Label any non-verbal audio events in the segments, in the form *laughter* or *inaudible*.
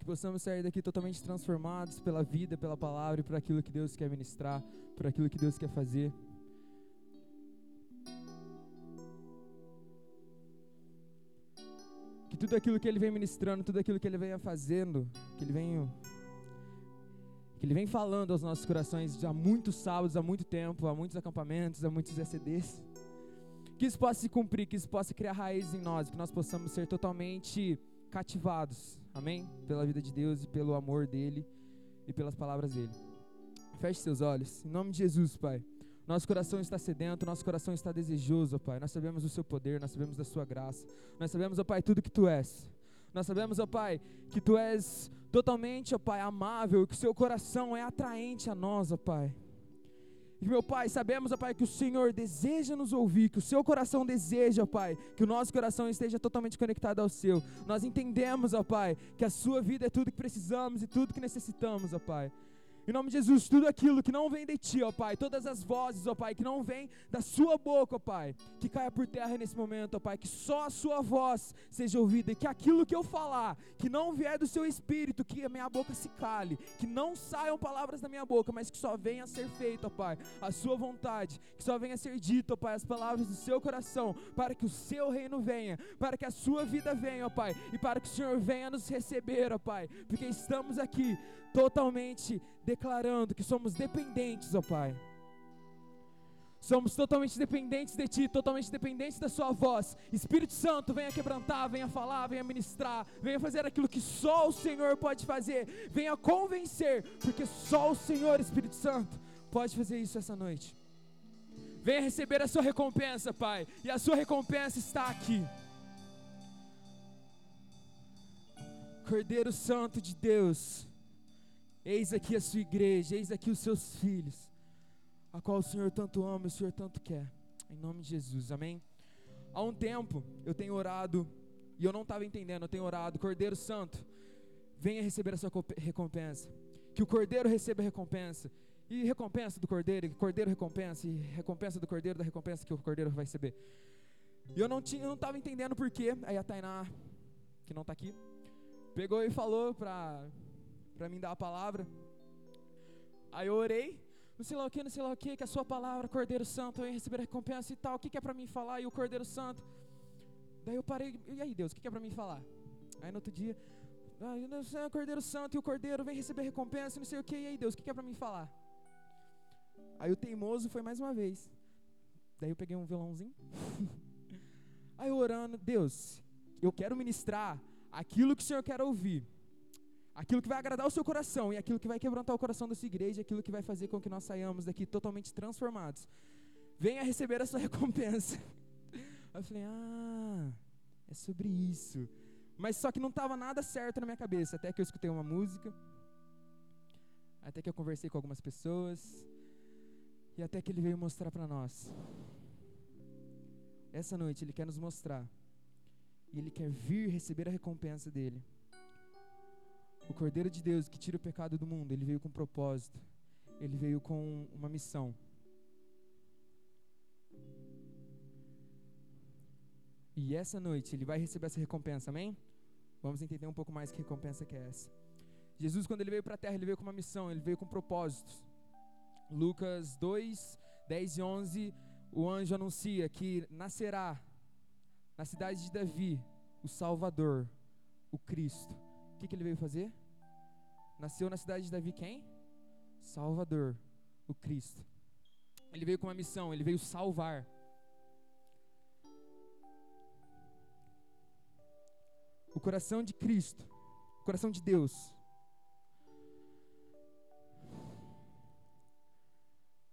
Que possamos sair daqui totalmente transformados pela vida, pela palavra e por aquilo que Deus quer ministrar, por aquilo que Deus quer fazer. Que tudo aquilo que Ele vem ministrando, tudo aquilo que Ele vem fazendo, que Ele vem que Ele vem falando aos nossos corações há muitos sábados, há muito tempo, há muitos acampamentos, há muitos ECDs. Que isso possa se cumprir, que isso possa criar raízes em nós, que nós possamos ser totalmente cativados, amém? Pela vida de Deus e pelo amor dEle e pelas palavras dEle. Feche seus olhos, em nome de Jesus, Pai. Nosso coração está sedento, nosso coração está desejoso, Pai. Nós sabemos do Seu poder, nós sabemos da Sua graça. Nós sabemos, ó Pai, tudo que Tu és. Nós sabemos, ó Pai, que Tu és totalmente, ó Pai, amável, que o Seu coração é atraente a nós, ó Pai. E meu Pai, sabemos, ó Pai, que o Senhor deseja nos ouvir, que o seu coração deseja, ó Pai, que o nosso coração esteja totalmente conectado ao seu. Nós entendemos, ó Pai, que a sua vida é tudo que precisamos e tudo que necessitamos, ó Pai. Em nome de Jesus, tudo aquilo que não vem de ti, ó Pai, todas as vozes, ó Pai, que não vem da sua boca, ó Pai, que caia por terra nesse momento, ó Pai, que só a sua voz seja ouvida e que aquilo que eu falar, que não vier do seu espírito, que a minha boca se cale, que não saiam palavras da minha boca, mas que só venha a ser feito, ó Pai, a sua vontade, que só venha a ser dito, ó Pai, as palavras do seu coração, para que o seu reino venha, para que a sua vida venha, ó Pai, e para que o Senhor venha nos receber, ó Pai, porque estamos aqui totalmente declarando que somos dependentes, ó Pai. Somos totalmente dependentes de Ti, totalmente dependentes da Sua voz. Espírito Santo, venha quebrantar, venha falar, venha ministrar, venha fazer aquilo que só o Senhor pode fazer. Venha convencer, porque só o Senhor, Espírito Santo, pode fazer isso essa noite. Venha receber a sua recompensa, Pai, e a sua recompensa está aqui. Cordeiro Santo de Deus. Eis aqui a sua igreja, eis aqui os seus filhos, a qual o Senhor tanto ama e o Senhor tanto quer. Em nome de Jesus, amém? Há um tempo eu tenho orado, e eu não estava entendendo, eu tenho orado, Cordeiro Santo, venha receber a sua recompensa. Que o Cordeiro receba a recompensa. E recompensa do Cordeiro, Cordeiro recompensa, e recompensa do Cordeiro da recompensa que o Cordeiro vai receber. E eu não tinha, eu não estava entendendo por quê. Aí a Tainá, que não está aqui, pegou e falou para para mim dar a palavra. Aí eu orei, não sei lá o que, não sei lá o que, que a sua palavra, Cordeiro Santo, eu ia receber a recompensa e tal, o que, que é para mim falar? E o Cordeiro Santo. Daí eu parei, e aí Deus, o que, que é para mim falar? Aí no outro dia, ah, o Cordeiro Santo e o Cordeiro vem receber recompensa, não sei o que, e aí Deus, o que, que é para mim falar? Aí o teimoso foi mais uma vez. Daí eu peguei um violãozinho. *laughs* aí eu orando, Deus, eu quero ministrar aquilo que o Senhor quer ouvir aquilo que vai agradar o seu coração e aquilo que vai quebrantar o coração da sua igreja, aquilo que vai fazer com que nós saiamos daqui totalmente transformados. Venha receber a sua *laughs* recompensa. eu falei, ah, é sobre isso. Mas só que não estava nada certo na minha cabeça, até que eu escutei uma música, até que eu conversei com algumas pessoas, e até que ele veio mostrar para nós. Essa noite ele quer nos mostrar, e ele quer vir receber a recompensa dele. O Cordeiro de Deus que tira o pecado do mundo, ele veio com um propósito. Ele veio com uma missão. E essa noite ele vai receber essa recompensa, amém? Vamos entender um pouco mais que recompensa que é essa. Jesus, quando ele veio para a terra, ele veio com uma missão, ele veio com propósitos. Lucas 2, 10 e 11, o anjo anuncia que nascerá na cidade de Davi o Salvador, o Cristo. O que, que ele veio fazer? Nasceu na cidade de Davi quem? Salvador, o Cristo. Ele veio com uma missão, ele veio salvar. O coração de Cristo, o coração de Deus,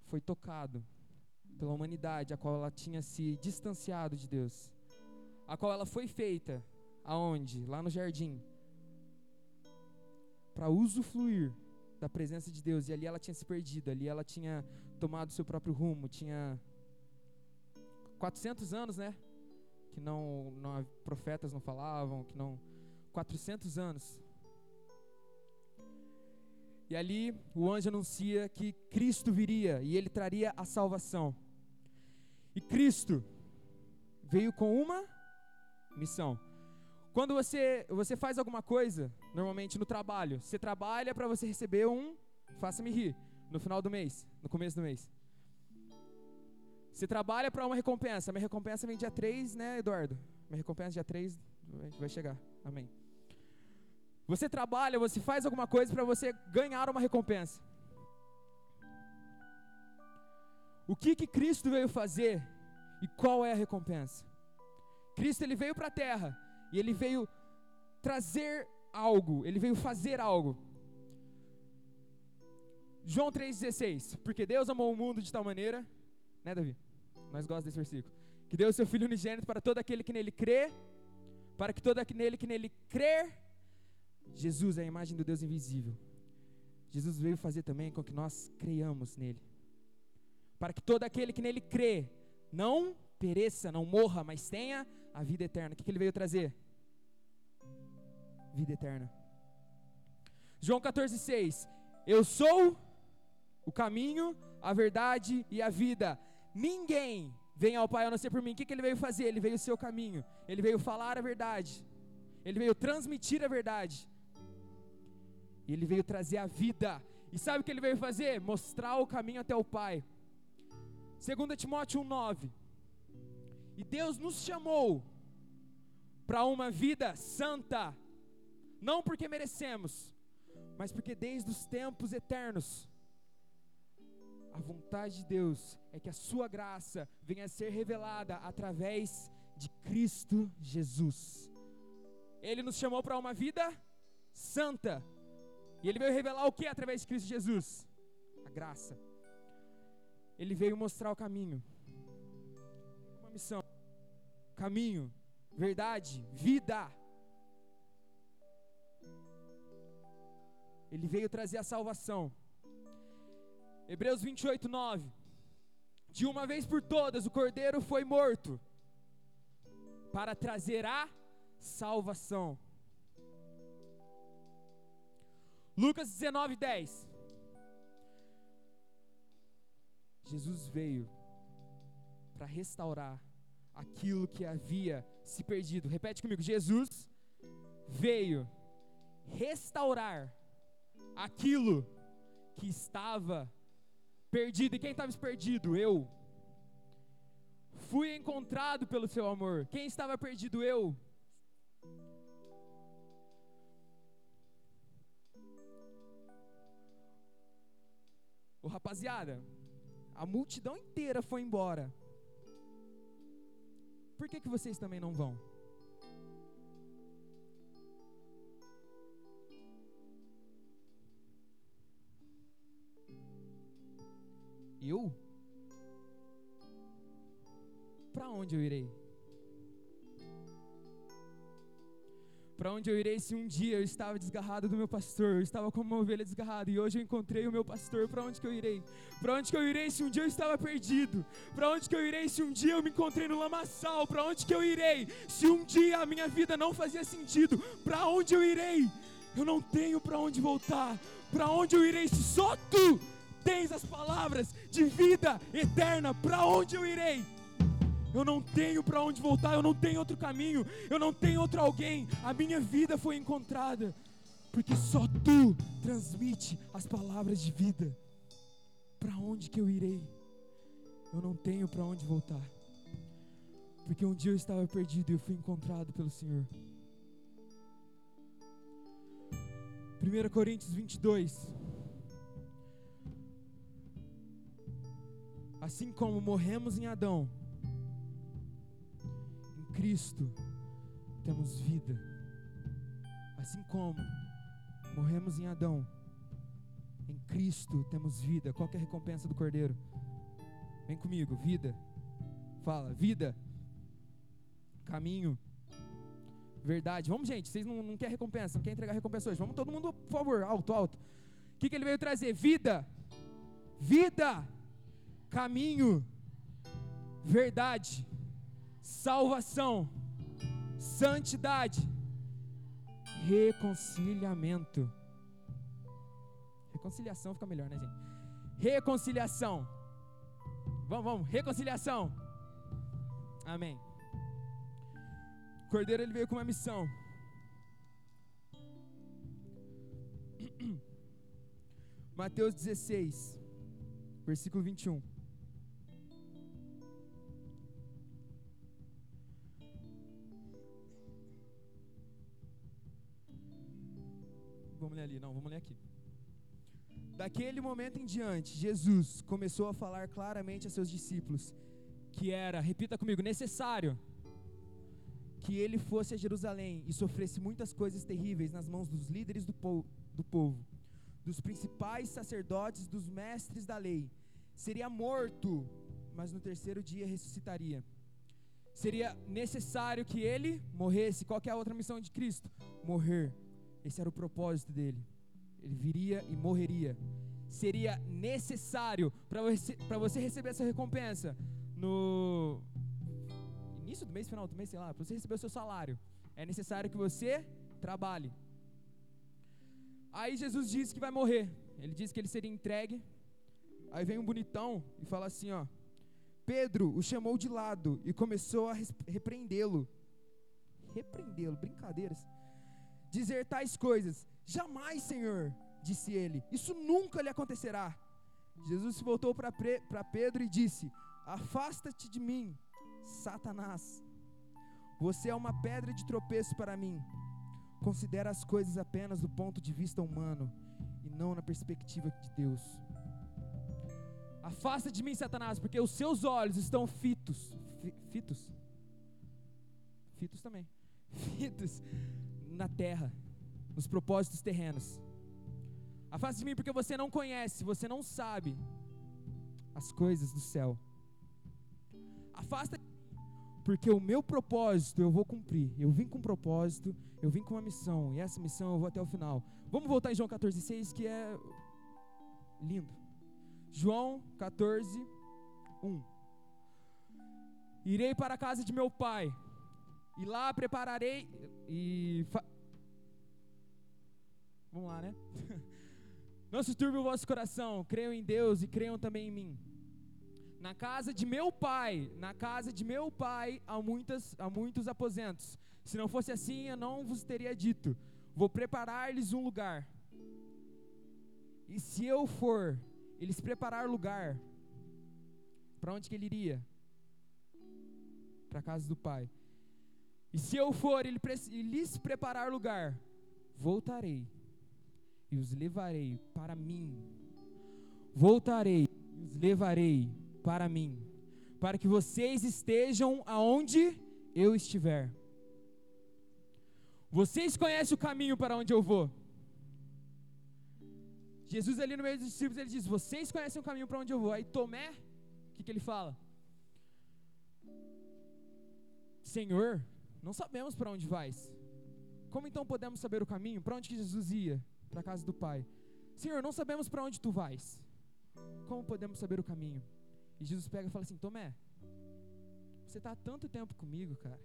foi tocado pela humanidade, a qual ela tinha se distanciado de Deus, a qual ela foi feita, aonde? Lá no jardim para usufruir da presença de Deus. E ali ela tinha se perdido, ali ela tinha tomado seu próprio rumo, tinha 400 anos, né? Que não, não profetas não falavam, que não 400 anos. E ali o anjo anuncia que Cristo viria e ele traria a salvação. E Cristo veio com uma missão. Quando você, você faz alguma coisa, normalmente no trabalho, você trabalha para você receber um faça-me rir no final do mês, no começo do mês. Você trabalha para uma recompensa. Minha recompensa vem dia 3, né, Eduardo? Minha recompensa dia 3 vai chegar. Amém. Você trabalha, você faz alguma coisa para você ganhar uma recompensa. O que que Cristo veio fazer e qual é a recompensa? Cristo ele veio para a terra e ele veio trazer algo, ele veio fazer algo. João 3,16. Porque Deus amou o mundo de tal maneira, né, Davi? Nós gostamos desse versículo. Que deu o seu Filho unigênito para todo aquele que nele crê, para que todo aquele que nele crer, Jesus é a imagem do Deus invisível. Jesus veio fazer também com que nós creiamos nele. Para que todo aquele que nele crê, não pereça, não morra, mas tenha a vida eterna. O que, ele veio trazer? Vida eterna. João 14,6. Eu sou o caminho, a verdade e a vida. Ninguém vem ao Pai a não ser por mim. O que, que ele veio fazer? Ele veio ser o caminho. Ele veio falar a verdade. Ele veio transmitir a verdade. E ele veio trazer a vida. E sabe o que ele veio fazer? Mostrar o caminho até o Pai. 2 Timóteo 1,9. E Deus nos chamou para uma vida santa, não porque merecemos, mas porque desde os tempos eternos, a vontade de Deus é que a sua graça venha a ser revelada através de Cristo Jesus. Ele nos chamou para uma vida santa. E ele veio revelar o que através de Cristo Jesus? A graça. Ele veio mostrar o caminho. Uma missão. Caminho, verdade, vida. Ele veio trazer a salvação. Hebreus 28, 9. De uma vez por todas o cordeiro foi morto para trazer a salvação. Lucas 19, 10. Jesus veio para restaurar aquilo que havia se perdido. Repete comigo: Jesus veio restaurar aquilo que estava perdido. E quem estava perdido? Eu. Fui encontrado pelo seu amor. Quem estava perdido? Eu. Ô rapaziada, a multidão inteira foi embora. Por que, que vocês também não vão? Eu? Para onde eu irei? Para onde eu irei se um dia eu estava desgarrado do meu pastor, eu estava como uma ovelha desgarrada e hoje eu encontrei o meu pastor? Para onde que eu irei? Para onde que eu irei se um dia eu estava perdido? Para onde que eu irei se um dia eu me encontrei no lamaçal? Para onde que eu irei se um dia a minha vida não fazia sentido? Para onde eu irei? Eu não tenho para onde voltar. Para onde eu irei se só tu tens as palavras de vida eterna, para onde eu irei? Eu não tenho para onde voltar, eu não tenho outro caminho, eu não tenho outro alguém. A minha vida foi encontrada, porque só tu transmite as palavras de vida. Para onde que eu irei? Eu não tenho para onde voltar. Porque um dia eu estava perdido e eu fui encontrado pelo Senhor. 1 Coríntios 22. Assim como morremos em Adão, Cristo temos vida. Assim como morremos em Adão, em Cristo temos vida. Qual é a recompensa do Cordeiro? Vem comigo, vida. Fala, vida. Caminho. Verdade. Vamos, gente. Vocês não, não querem recompensa, não querem entregar recompensa hoje. Vamos todo mundo, por favor, alto, alto. O que, que ele veio trazer? Vida. Vida caminho, verdade, salvação, santidade, reconciliamento. Reconciliação fica melhor, né, gente? Reconciliação. Vamos, vamos, reconciliação. Amém. O cordeiro ele veio com uma missão. *clears throat* Mateus 16, versículo 21. Vamos ler ali, não, vamos ler aqui. Daquele momento em diante, Jesus começou a falar claramente a seus discípulos que era, repita comigo, necessário que ele fosse a Jerusalém e sofresse muitas coisas terríveis nas mãos dos líderes do, po do povo, dos principais sacerdotes, dos mestres da lei. Seria morto, mas no terceiro dia ressuscitaria. Seria necessário que ele morresse. Qual é a outra missão de Cristo? Morrer. Esse era o propósito dele. Ele viria e morreria. Seria necessário para você, você receber essa recompensa no início do mês, final do mês, sei lá, para você receber o seu salário, é necessário que você trabalhe. Aí Jesus disse que vai morrer. Ele disse que ele seria entregue. Aí vem um bonitão e fala assim, ó: Pedro o chamou de lado e começou a repreendê-lo. Repreendê-lo, brincadeiras. Dizer tais coisas: Jamais, Senhor, disse ele, isso nunca lhe acontecerá. Jesus voltou para Pedro e disse: Afasta-te de mim, Satanás. Você é uma pedra de tropeço para mim. Considera as coisas apenas do ponto de vista humano e não na perspectiva de Deus. Afasta de mim, Satanás, porque os seus olhos estão fitos. Fitos? Fitos também. *laughs* Fitos na terra, nos propósitos terrenos. Afasta de mim porque você não conhece, você não sabe as coisas do céu. Afasta porque o meu propósito eu vou cumprir. Eu vim com um propósito, eu vim com uma missão, e essa missão eu vou até o final. Vamos voltar em João 14,6, que é lindo. João 14, 1. Irei para a casa de meu pai, e lá prepararei. E. Fa... Vamos lá, né? *laughs* Não se turbe o vosso coração, creiam em Deus e creiam também em mim. Na casa de meu pai, na casa de meu pai há, muitas, há muitos aposentos. Se não fosse assim, eu não vos teria dito: Vou preparar-lhes um lugar. E se eu for, eles preparar lugar, para onde que ele iria? Para a casa do pai. E se eu for e lhes preparar lugar, voltarei e os levarei para mim. Voltarei e os levarei para mim, para que vocês estejam aonde eu estiver. Vocês conhecem o caminho para onde eu vou. Jesus ali no meio dos discípulos, ele diz: Vocês conhecem o caminho para onde eu vou. Aí Tomé, o que, que ele fala? Senhor, não sabemos para onde vais. Como então podemos saber o caminho? Para onde que Jesus ia? Para a casa do Pai. Senhor, não sabemos para onde tu vais. Como podemos saber o caminho? E Jesus pega e fala assim: Tomé, você está há tanto tempo comigo, cara.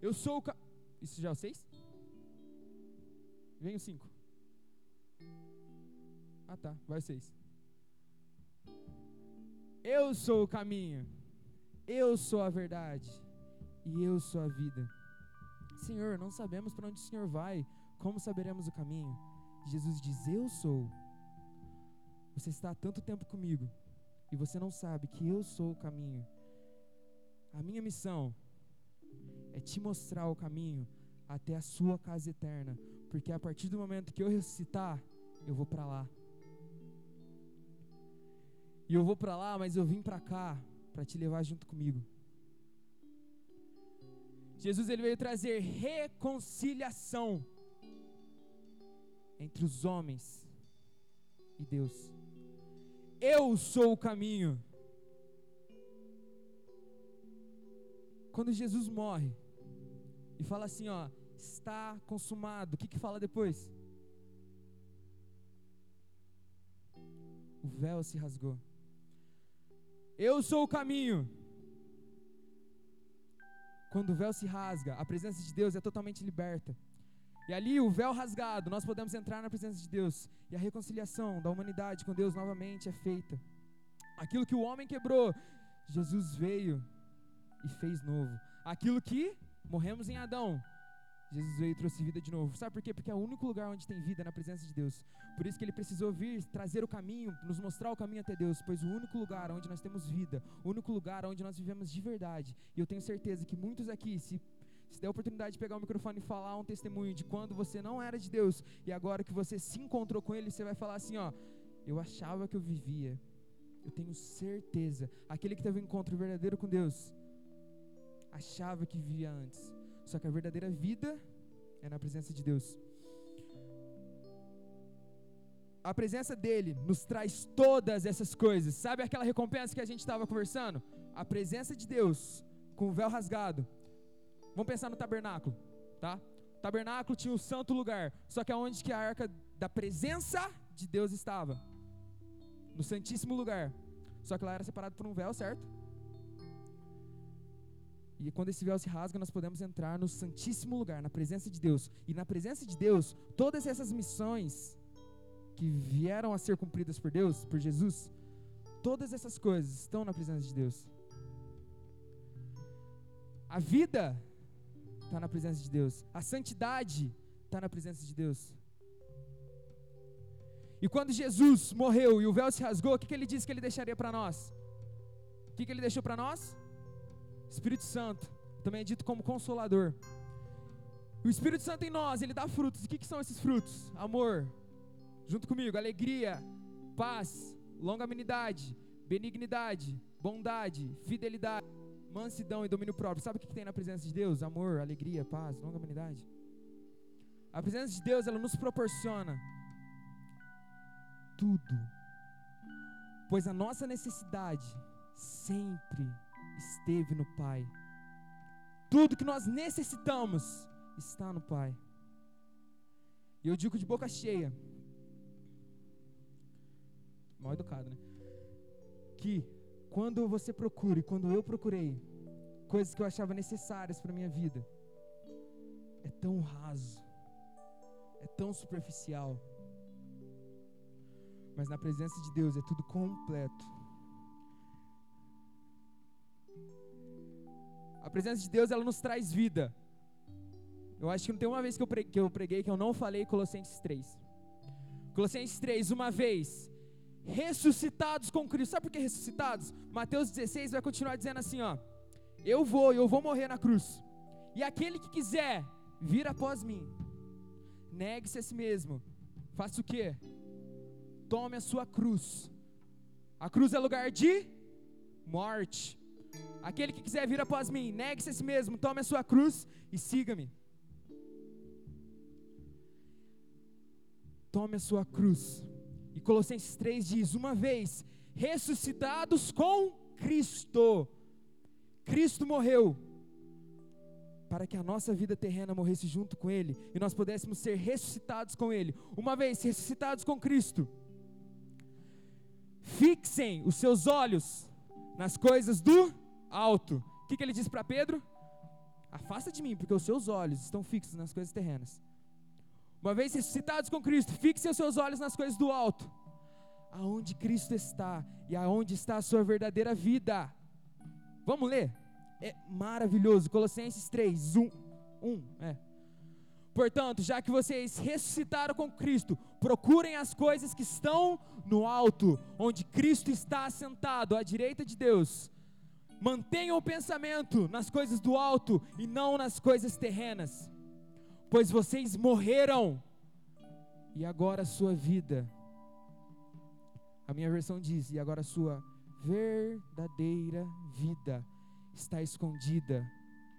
Eu sou o. Ca... Isso já é o seis? Vem o cinco. Ah tá, vai o seis. Eu sou o caminho, eu sou a verdade e eu sou a vida. Senhor, não sabemos para onde o Senhor vai, como saberemos o caminho? Jesus diz: Eu sou você está há tanto tempo comigo e você não sabe que eu sou o caminho. A minha missão é te mostrar o caminho até a sua casa eterna, porque a partir do momento que eu ressuscitar, eu vou para lá. E eu vou para lá, mas eu vim para cá para te levar junto comigo. Jesus ele veio trazer reconciliação entre os homens e Deus. Eu sou o caminho. Quando Jesus morre e fala assim, ó, está consumado, o que que fala depois? O véu se rasgou. Eu sou o caminho. Quando o véu se rasga, a presença de Deus é totalmente liberta. E ali, o véu rasgado, nós podemos entrar na presença de Deus. E a reconciliação da humanidade com Deus novamente é feita. Aquilo que o homem quebrou, Jesus veio e fez novo. Aquilo que morremos em Adão, Jesus veio e trouxe vida de novo. Sabe por quê? Porque é o único lugar onde tem vida é na presença de Deus. Por isso que ele precisou vir trazer o caminho, nos mostrar o caminho até Deus, pois o único lugar onde nós temos vida, o único lugar onde nós vivemos de verdade. E eu tenho certeza que muitos aqui, se se der a oportunidade de pegar o microfone e falar um testemunho de quando você não era de Deus e agora que você se encontrou com Ele, você vai falar assim: ó, eu achava que eu vivia, eu tenho certeza. Aquele que teve um encontro verdadeiro com Deus achava que vivia antes, só que a verdadeira vida é na presença de Deus. A presença dele nos traz todas essas coisas. Sabe aquela recompensa que a gente estava conversando? A presença de Deus com o véu rasgado. Vamos pensar no tabernáculo, tá? O tabernáculo tinha o santo lugar, só que aonde que a arca da presença de Deus estava? No santíssimo lugar. Só que lá era separado por um véu, certo? E quando esse véu se rasga, nós podemos entrar no Santíssimo Lugar, na presença de Deus. E na presença de Deus, todas essas missões que vieram a ser cumpridas por Deus, por Jesus, todas essas coisas estão na presença de Deus. A vida está na presença de Deus. A santidade está na presença de Deus. E quando Jesus morreu e o véu se rasgou, o que, que ele disse que ele deixaria para nós? O que, que ele deixou para nós? Espírito Santo, também é dito como consolador. O Espírito Santo em nós, ele dá frutos. E o que, que são esses frutos? Amor, junto comigo, alegria, paz, longanimidade, benignidade, bondade, fidelidade, mansidão e domínio próprio. Sabe o que, que tem na presença de Deus? Amor, alegria, paz, longanimidade. A presença de Deus, ela nos proporciona tudo. Pois a nossa necessidade sempre esteve no Pai. Tudo que nós necessitamos está no Pai. E eu digo de boca cheia, mal educado, né? Que quando você procura e quando eu procurei coisas que eu achava necessárias para minha vida, é tão raso, é tão superficial. Mas na presença de Deus é tudo completo. A presença de Deus, ela nos traz vida. Eu acho que não tem uma vez que eu, preguei, que eu não falei Colossenses 3. Colossenses 3, uma vez, ressuscitados com Cristo. Sabe por que ressuscitados? Mateus 16 vai continuar dizendo assim, ó. Eu vou, eu vou morrer na cruz. E aquele que quiser vir após mim, negue-se a si mesmo. Faça o quê? Tome a sua cruz. A cruz é lugar de morte. Aquele que quiser vir após mim, negue-se a si mesmo, tome a sua cruz e siga-me. Tome a sua cruz. E Colossenses 3 diz: Uma vez ressuscitados com Cristo, Cristo morreu para que a nossa vida terrena morresse junto com Ele e nós pudéssemos ser ressuscitados com Ele. Uma vez ressuscitados com Cristo, fixem os seus olhos nas coisas do alto. O que, que ele diz para Pedro? Afasta de mim, porque os seus olhos estão fixos nas coisas terrenas. Uma vez ressuscitados com Cristo, fixem os seus olhos nas coisas do alto. Aonde Cristo está e aonde está a sua verdadeira vida. Vamos ler? É maravilhoso. Colossenses 3, 1. 1 é. Portanto, já que vocês ressuscitaram com Cristo, procurem as coisas que estão no alto, onde Cristo está assentado à direita de Deus. Mantenham o pensamento nas coisas do alto e não nas coisas terrenas, pois vocês morreram e agora a sua vida, a minha versão diz, e agora a sua verdadeira vida está escondida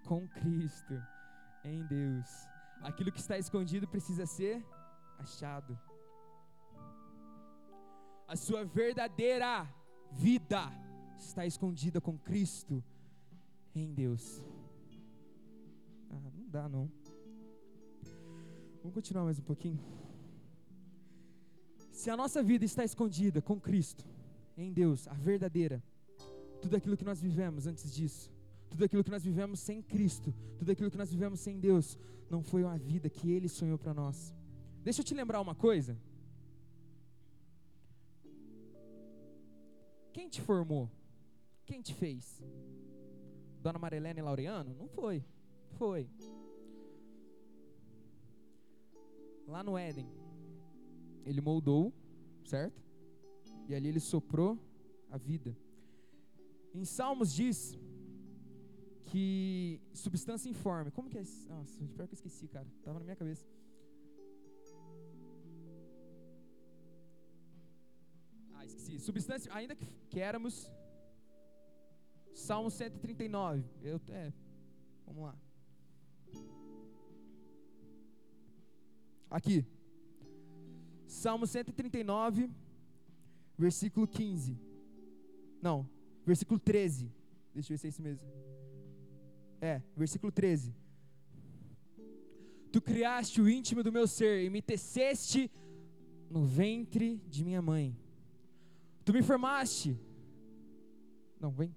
com Cristo em Deus. Aquilo que está escondido precisa ser achado. A sua verdadeira vida está escondida com Cristo em Deus. Ah, não dá não. Vamos continuar mais um pouquinho. Se a nossa vida está escondida com Cristo em Deus, a verdadeira, tudo aquilo que nós vivemos antes disso, tudo aquilo que nós vivemos sem Cristo, tudo aquilo que nós vivemos sem Deus, não foi uma vida que Ele sonhou para nós. Deixa eu te lembrar uma coisa. Quem te formou? Quem te fez? Dona Marilene Laureano? Não foi. Foi. lá no Éden, ele moldou, certo? E ali ele soprou a vida. Em Salmos diz que substância informe. Como que é? Nossa, pior que eu esqueci, cara. Tava na minha cabeça. Ah, esqueci. Substância, ainda que, que éramos. Salmo 139. Eu, é, vamos lá. Aqui. Salmo 139, versículo 15. Não, versículo 13. Deixa eu ver se é isso mesmo. É, versículo 13. Tu criaste o íntimo do meu ser e me teceste no ventre de minha mãe. Tu me formaste. Não, vem.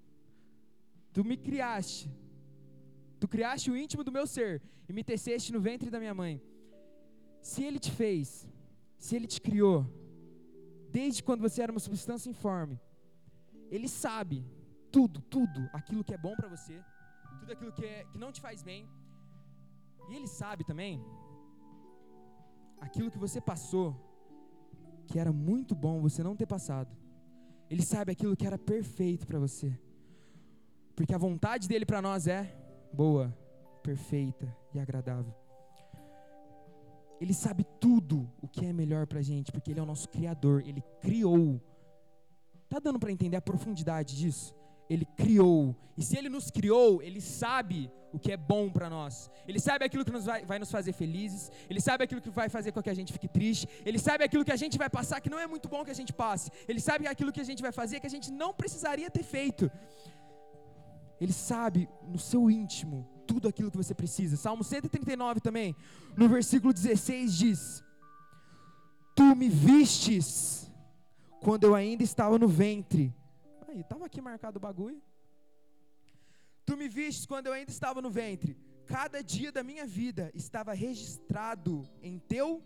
Tu me criaste. Tu criaste o íntimo do meu ser e me teceste no ventre da minha mãe. Se ele te fez, se ele te criou, desde quando você era uma substância informe, ele sabe tudo, tudo aquilo que é bom para você, tudo aquilo que, é, que não te faz bem. E Ele sabe também aquilo que você passou, que era muito bom você não ter passado. Ele sabe aquilo que era perfeito para você. Porque a vontade dele para nós é boa, perfeita e agradável. Ele sabe tudo o que é melhor para a gente, porque Ele é o nosso Criador. Ele criou. Tá dando para entender a profundidade disso? Ele criou. E se Ele nos criou, Ele sabe o que é bom para nós. Ele sabe aquilo que nos vai, vai, nos fazer felizes. Ele sabe aquilo que vai fazer com que a gente fique triste. Ele sabe aquilo que a gente vai passar que não é muito bom que a gente passe. Ele sabe aquilo que a gente vai fazer que a gente não precisaria ter feito. Ele sabe no seu íntimo tudo aquilo que você precisa. Salmo 139 também, no versículo 16 diz: Tu me vistes quando eu ainda estava no ventre Aí, estava aqui marcado o bagulho. Tu me viste quando eu ainda estava no ventre. Cada dia da minha vida estava registrado em teu.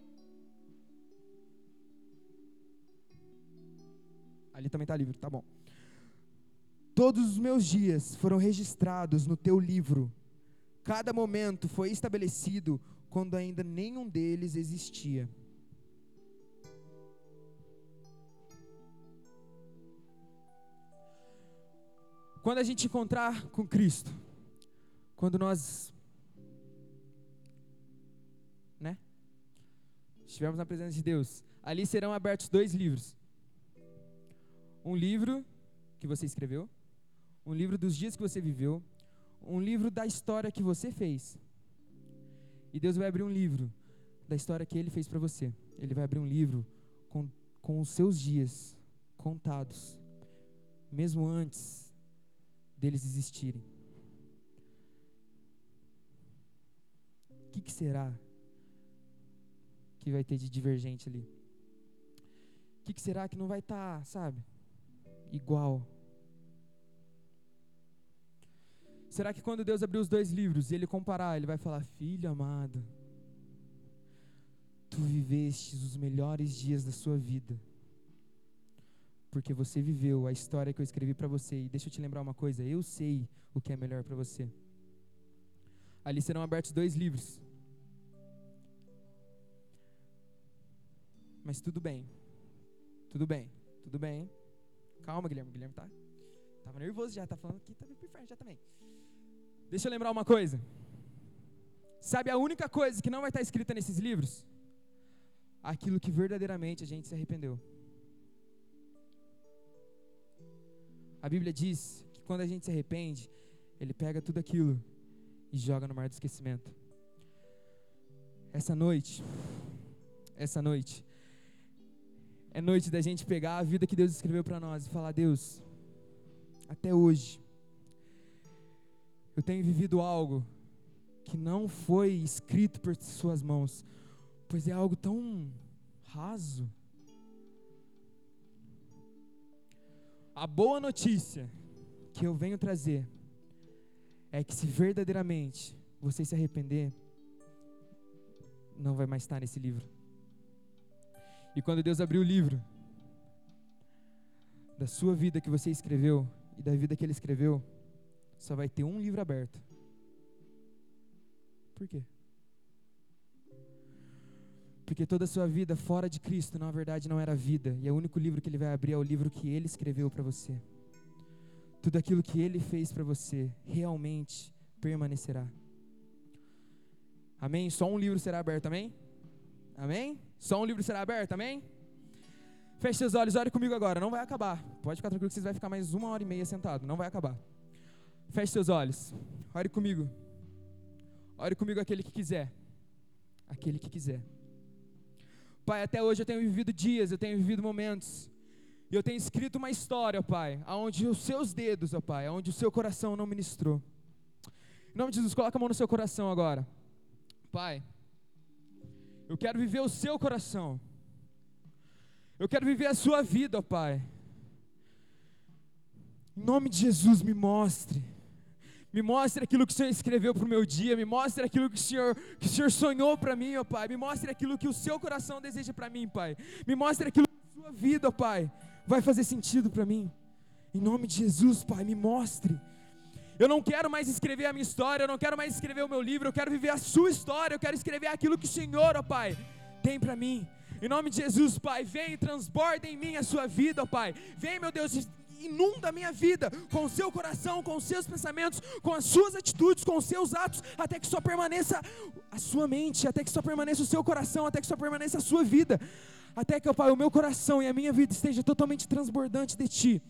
Ali também está livre, tá bom. Todos os meus dias foram registrados no teu livro. Cada momento foi estabelecido quando ainda nenhum deles existia. Quando a gente encontrar com Cristo, quando nós né? Estivermos na presença de Deus, ali serão abertos dois livros. Um livro que você escreveu, um livro dos dias que você viveu, um livro da história que você fez. E Deus vai abrir um livro da história que Ele fez para você. Ele vai abrir um livro com, com os seus dias contados, mesmo antes deles existirem. O que, que será que vai ter de divergente ali? O que, que será que não vai estar, tá, sabe, igual? Será que quando Deus abrir os dois livros e ele comparar, ele vai falar: Filho amado, tu vivestes os melhores dias da sua vida porque você viveu a história que eu escrevi para você. E deixa eu te lembrar uma coisa: eu sei o que é melhor para você. Ali serão abertos dois livros. Mas tudo bem. Tudo bem. Tudo bem. Calma, Guilherme. Guilherme tá tava nervoso já, tá falando que tá pro inferno já também. Deixa eu lembrar uma coisa. Sabe a única coisa que não vai estar escrita nesses livros? Aquilo que verdadeiramente a gente se arrependeu. A Bíblia diz que quando a gente se arrepende, Ele pega tudo aquilo e joga no mar do esquecimento. Essa noite, essa noite, é noite da gente pegar a vida que Deus escreveu para nós e falar: Deus, até hoje, eu tenho vivido algo que não foi escrito por Suas mãos, pois é algo tão raso A boa notícia que eu venho trazer é que se verdadeiramente você se arrepender, não vai mais estar nesse livro. E quando Deus abriu o livro da sua vida que você escreveu e da vida que ele escreveu, só vai ter um livro aberto. Por quê? Porque toda a sua vida fora de Cristo, na verdade, não era vida. E é o único livro que ele vai abrir é o livro que ele escreveu para você. Tudo aquilo que ele fez para você realmente permanecerá. Amém? Só um livro será aberto, amém? Amém? Só um livro será aberto, amém? Feche seus olhos, ore comigo agora, não vai acabar. Pode ficar tranquilo que vocês vão ficar mais uma hora e meia sentado, não vai acabar. Feche seus olhos, ore comigo. Ore comigo aquele que quiser. Aquele que quiser. Pai, até hoje eu tenho vivido dias, eu tenho vivido momentos. Eu tenho escrito uma história, Pai, aonde os seus dedos, ó Pai, aonde o seu coração não ministrou. Em nome de Jesus, coloca a mão no seu coração agora. Pai, eu quero viver o seu coração. Eu quero viver a sua vida, ó Pai. Em nome de Jesus, me mostre. Me mostre aquilo que o Senhor escreveu para o meu dia. Me mostre aquilo que o Senhor, que o Senhor sonhou para mim, ó Pai. Me mostre aquilo que o seu coração deseja para mim, Pai. Me mostre aquilo que a sua vida, ó Pai, vai fazer sentido para mim. Em nome de Jesus, Pai, me mostre. Eu não quero mais escrever a minha história, eu não quero mais escrever o meu livro, eu quero viver a sua história, eu quero escrever aquilo que o Senhor, ó Pai, tem para mim. Em nome de Jesus, Pai, vem e transborda em mim a sua vida, ó Pai. Vem, meu Deus, inunda a minha vida com o seu coração, com os seus pensamentos, com as suas atitudes, com os seus atos, até que só permaneça a sua mente, até que só permaneça o seu coração, até que só permaneça a sua vida, até que, Pai, o meu coração e a minha vida esteja totalmente transbordante de Ti.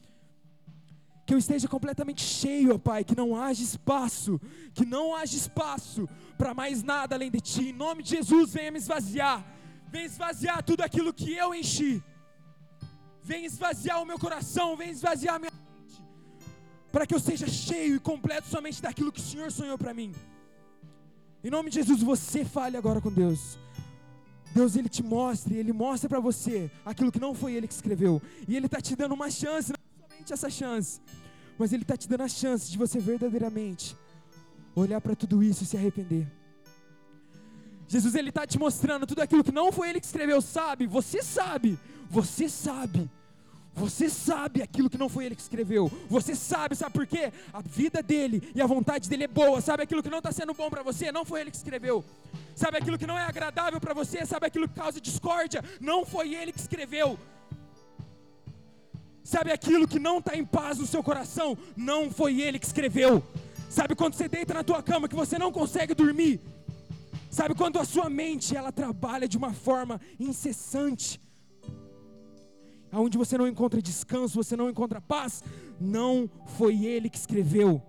Que eu esteja completamente cheio, Pai, que não haja espaço, que não haja espaço para mais nada além de Ti. Em nome de Jesus, venha me esvaziar, venha esvaziar tudo aquilo que eu enchi vem esvaziar o meu coração, vem esvaziar a minha mente, para que eu seja cheio e completo somente daquilo que o Senhor sonhou para mim. Em nome de Jesus, você fale agora com Deus. Deus, Ele te mostre, Ele mostra para você aquilo que não foi Ele que escreveu. E Ele está te dando uma chance, não somente essa chance, mas Ele está te dando a chance de você verdadeiramente olhar para tudo isso e se arrepender. Jesus, Ele está te mostrando tudo aquilo que não foi Ele que escreveu, sabe? Você sabe, você sabe. Você sabe aquilo que não foi ele que escreveu. Você sabe, sabe por quê? A vida dele e a vontade dele é boa. Sabe aquilo que não está sendo bom para você? Não foi ele que escreveu. Sabe aquilo que não é agradável para você? Sabe aquilo que causa discórdia? Não foi ele que escreveu. Sabe aquilo que não está em paz no seu coração? Não foi ele que escreveu. Sabe quando você deita na tua cama que você não consegue dormir? Sabe quando a sua mente ela trabalha de uma forma incessante? Aonde você não encontra descanso, você não encontra paz, não foi ele que escreveu.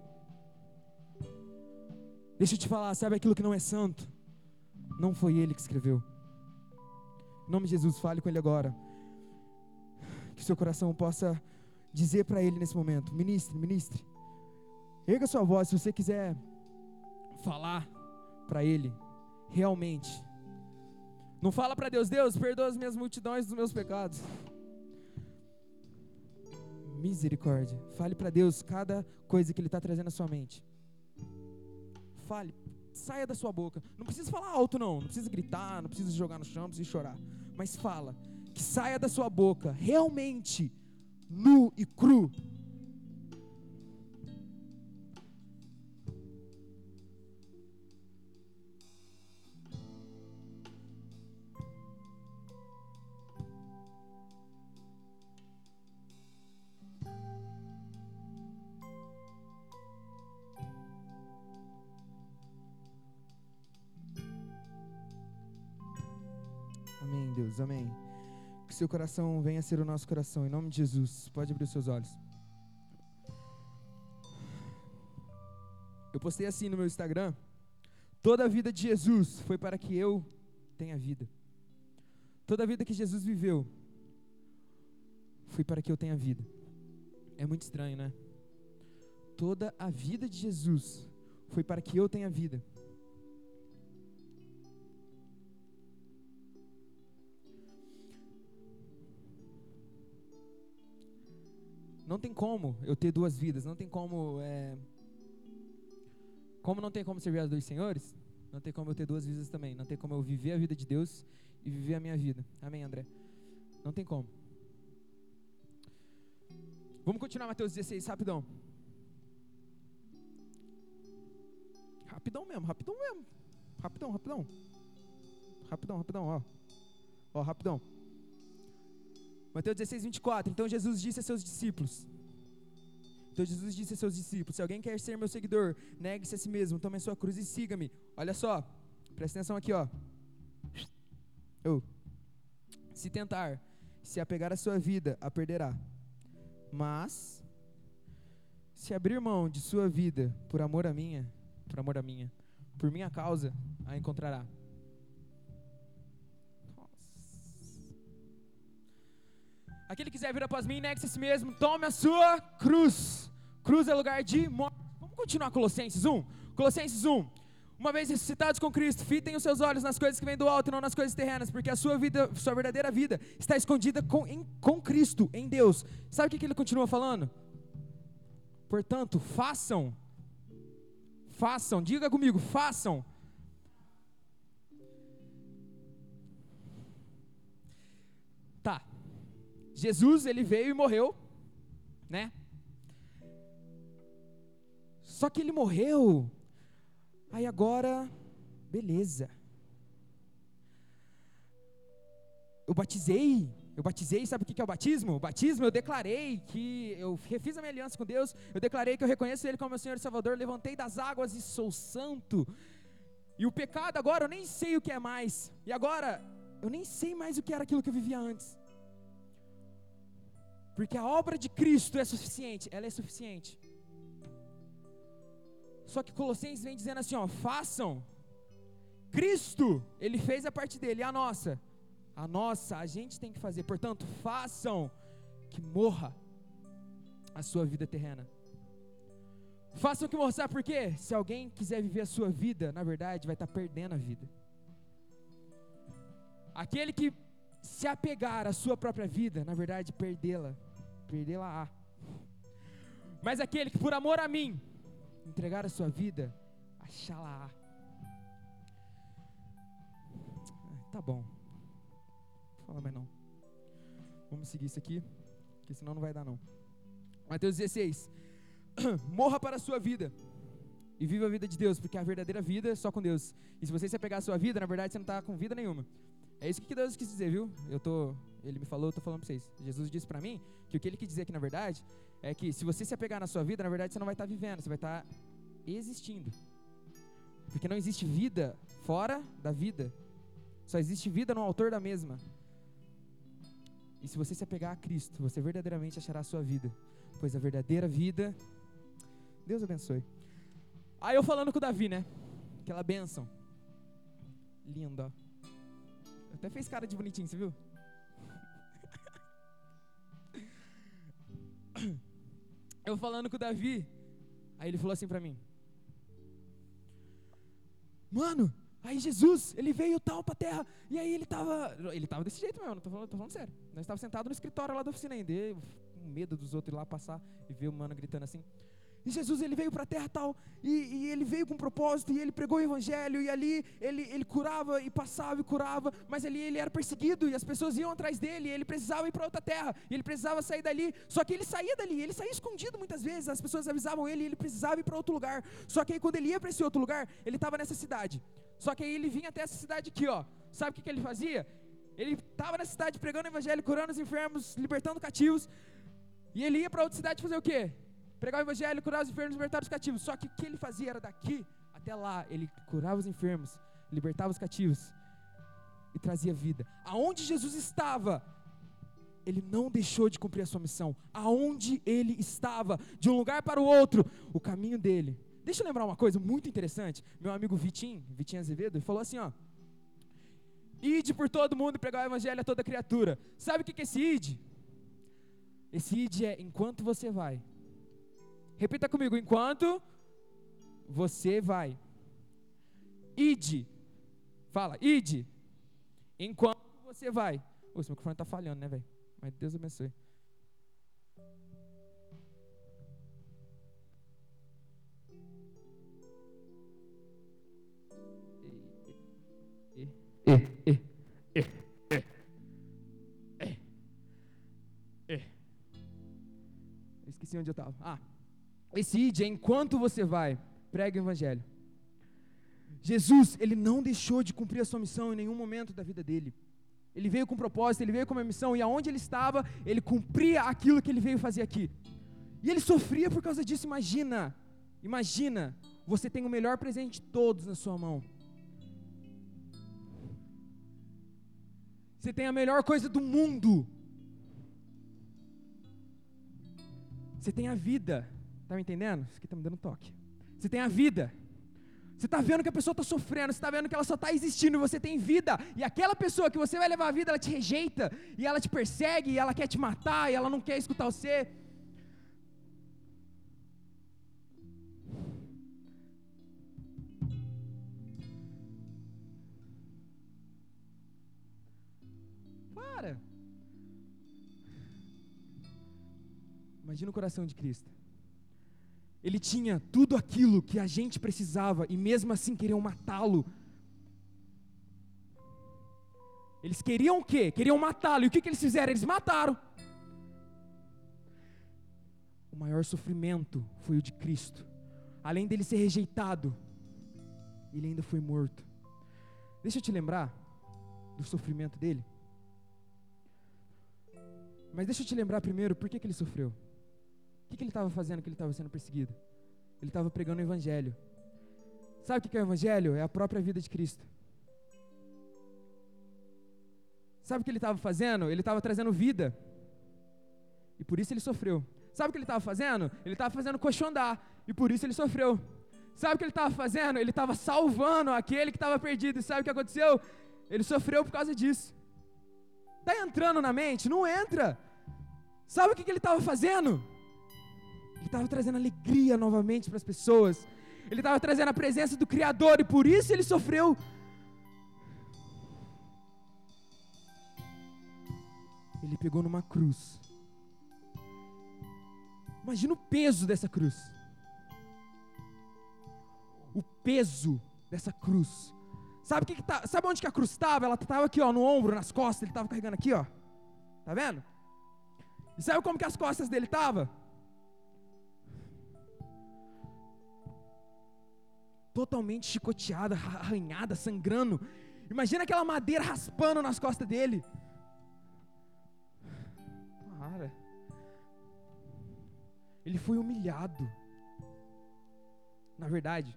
Deixa eu te falar, sabe aquilo que não é santo? Não foi ele que escreveu. Em nome de Jesus, fale com ele agora. Que seu coração possa dizer para ele nesse momento: ministre, ministre. Erga sua voz se você quiser falar para ele realmente. Não fala para Deus, Deus, perdoa as minhas multidões dos meus pecados. Misericórdia. Fale para Deus cada coisa que Ele está trazendo à sua mente. Fale, saia da sua boca. Não precisa falar alto, não. Não precisa gritar, não precisa jogar no chão, não precisa chorar. Mas fala, que saia da sua boca realmente nu e cru Deus, amém. Que seu coração venha a ser o nosso coração, em nome de Jesus. Pode abrir os seus olhos. Eu postei assim no meu Instagram: toda a vida de Jesus foi para que eu tenha vida. Toda a vida que Jesus viveu foi para que eu tenha vida. É muito estranho, né? Toda a vida de Jesus foi para que eu tenha vida. Não tem como eu ter duas vidas. Não tem como. É... Como não tem como servir a dois senhores, não tem como eu ter duas vidas também. Não tem como eu viver a vida de Deus e viver a minha vida. Amém, André? Não tem como. Vamos continuar Mateus 16, rapidão. Rapidão mesmo, rapidão mesmo. Rapidão, rapidão. Rapidão, rapidão, ó. Ó, rapidão. Mateus 16, 24. Então Jesus disse a seus discípulos. Então Jesus disse a seus discípulos: Se alguém quer ser meu seguidor, negue-se a si mesmo, tome a sua cruz e siga-me. Olha só, presta atenção aqui, ó. Oh. Se tentar, se apegar à sua vida, a perderá. Mas, se abrir mão de sua vida por amor a minha, por amor a minha, por minha causa, a encontrará. Aquele que quiser vir após mim, negue-se a si mesmo, tome a sua cruz. Cruz é lugar de morte. Vamos continuar Colossenses 1? Colossenses 1. Uma vez ressuscitados com Cristo, fitem os seus olhos nas coisas que vêm do alto e não nas coisas terrenas, porque a sua vida, sua verdadeira vida, está escondida com, em, com Cristo, em Deus. Sabe o que, que ele continua falando? Portanto, façam, façam, diga comigo, façam. Jesus, ele veio e morreu, né? Só que ele morreu. Aí agora, beleza. Eu batizei. Eu batizei, sabe o que é o batismo? O batismo eu declarei que eu refiz a minha aliança com Deus, eu declarei que eu reconheço Ele como meu Senhor e Salvador, levantei das águas e sou santo. E o pecado agora eu nem sei o que é mais. E agora eu nem sei mais o que era aquilo que eu vivia antes. Porque a obra de Cristo é suficiente, ela é suficiente. Só que Colossenses vem dizendo assim, ó, façam. Cristo, ele fez a parte dele, a nossa? A nossa, a gente tem que fazer. Portanto, façam que morra a sua vida terrena. Façam que morra, sabe por quê? Se alguém quiser viver a sua vida, na verdade, vai estar perdendo a vida. Aquele que se apegar à sua própria vida, na verdade, perdê-la, perdê-la. Mas aquele que por amor a mim entregar a sua vida, achá-la. Tá bom. Fala mais não. Vamos seguir isso aqui, porque senão não vai dar não. Mateus 16. *clears throat* Morra para a sua vida e viva a vida de Deus, porque a verdadeira vida é só com Deus. E se você se apegar à sua vida, na verdade você não está com vida nenhuma. É isso que Deus quis dizer, viu? Eu tô, ele me falou, eu tô falando para vocês. Jesus disse para mim que o que ele quis dizer aqui na verdade é que se você se apegar na sua vida, na verdade você não vai estar tá vivendo, você vai estar tá existindo. Porque não existe vida fora da vida. Só existe vida no autor da mesma. E se você se apegar a Cristo, você verdadeiramente achará a sua vida. Pois a verdadeira vida. Deus abençoe. Aí eu falando com o Davi, né? Aquela bênção. Linda. Até fez cara de bonitinho, você viu? Eu falando com o Davi. Aí ele falou assim para mim: Mano, aí Jesus, ele veio tal pra terra, e aí ele tava. Ele tava desse jeito mesmo, tô falando, tô falando sério. Nós estávamos sentados no escritório lá da oficina ainda, com medo dos outros ir lá passar e ver o mano gritando assim. E Jesus ele veio para a terra tal, e, e, ele veio com um propósito, e ele pregou o evangelho, e ali ele, ele curava e passava e curava, mas ali ele era perseguido, e as pessoas iam atrás dele, e ele precisava ir para outra terra, e ele precisava sair dali, só que ele saía dali, ele saía escondido muitas vezes, as pessoas avisavam ele, e ele precisava ir para outro lugar, só que aí quando ele ia para esse outro lugar, ele estava nessa cidade, só que aí ele vinha até essa cidade aqui, ó, sabe o que, que ele fazia? Ele estava na cidade pregando o evangelho, curando os enfermos, libertando cativos, e ele ia para outra cidade fazer o quê? Pregar o evangelho, curar os enfermos, libertar os cativos. Só que o que ele fazia era daqui até lá, ele curava os enfermos, libertava os cativos e trazia vida. Aonde Jesus estava, ele não deixou de cumprir a sua missão. Aonde ele estava, de um lugar para o outro, o caminho dele. Deixa eu lembrar uma coisa muito interessante. Meu amigo Vitinho, Vitinho Azevedo, falou assim, ó: Ide por todo mundo e pregar o evangelho a toda criatura. Sabe o que é esse ide? Esse ide é enquanto você vai, Repita comigo, enquanto você vai. Ide. Fala, ide. Enquanto você vai. Ô, esse microfone tá falhando, né, velho? Mas Deus abençoe. E, e, e, e, e, e. Esqueci onde eu estava. Ah. Esse id é enquanto você vai, pregue o evangelho. Jesus, ele não deixou de cumprir a sua missão em nenhum momento da vida dele. Ele veio com propósito, ele veio com uma missão, e aonde ele estava, ele cumpria aquilo que ele veio fazer aqui. E ele sofria por causa disso, imagina. Imagina, você tem o melhor presente de todos na sua mão. Você tem a melhor coisa do mundo. Você tem a vida. Tá me entendendo? Isso aqui tá me dando toque. Você tem a vida. Você está vendo que a pessoa está sofrendo, você está vendo que ela só está existindo você tem vida. E aquela pessoa que você vai levar a vida, ela te rejeita, e ela te persegue, e ela quer te matar, e ela não quer escutar você. Para. Imagina o coração de Cristo. Ele tinha tudo aquilo que a gente precisava e mesmo assim queriam matá-lo. Eles queriam o quê? Queriam matá-lo. E o que, que eles fizeram? Eles mataram. O maior sofrimento foi o de Cristo. Além dele ser rejeitado, ele ainda foi morto. Deixa eu te lembrar do sofrimento dele. Mas deixa eu te lembrar primeiro por que, que ele sofreu. Que, que ele estava fazendo que ele estava sendo perseguido? Ele estava pregando o Evangelho. Sabe o que é o Evangelho? É a própria vida de Cristo. Sabe o que ele estava fazendo? Ele estava trazendo vida. E por isso ele sofreu. Sabe o que ele estava fazendo? Ele estava fazendo coxo andar. E por isso ele sofreu. Sabe o que ele estava fazendo? Ele estava salvando aquele que estava perdido. E sabe o que aconteceu? Ele sofreu por causa disso. Está entrando na mente? Não entra. Sabe o que, que ele estava fazendo? Estava trazendo alegria novamente para as pessoas. Ele estava trazendo a presença do Criador e por isso ele sofreu. Ele pegou numa cruz. Imagina o peso dessa cruz. O peso dessa cruz. Sabe, que que tá, sabe onde que a cruz estava? Ela estava aqui ó, no ombro, nas costas. Ele estava carregando aqui, ó. Tá vendo? E sabe como que as costas dele estavam? Totalmente chicoteada, arranhada, sangrando. Imagina aquela madeira raspando nas costas dele. Para. Ele foi humilhado. Na verdade,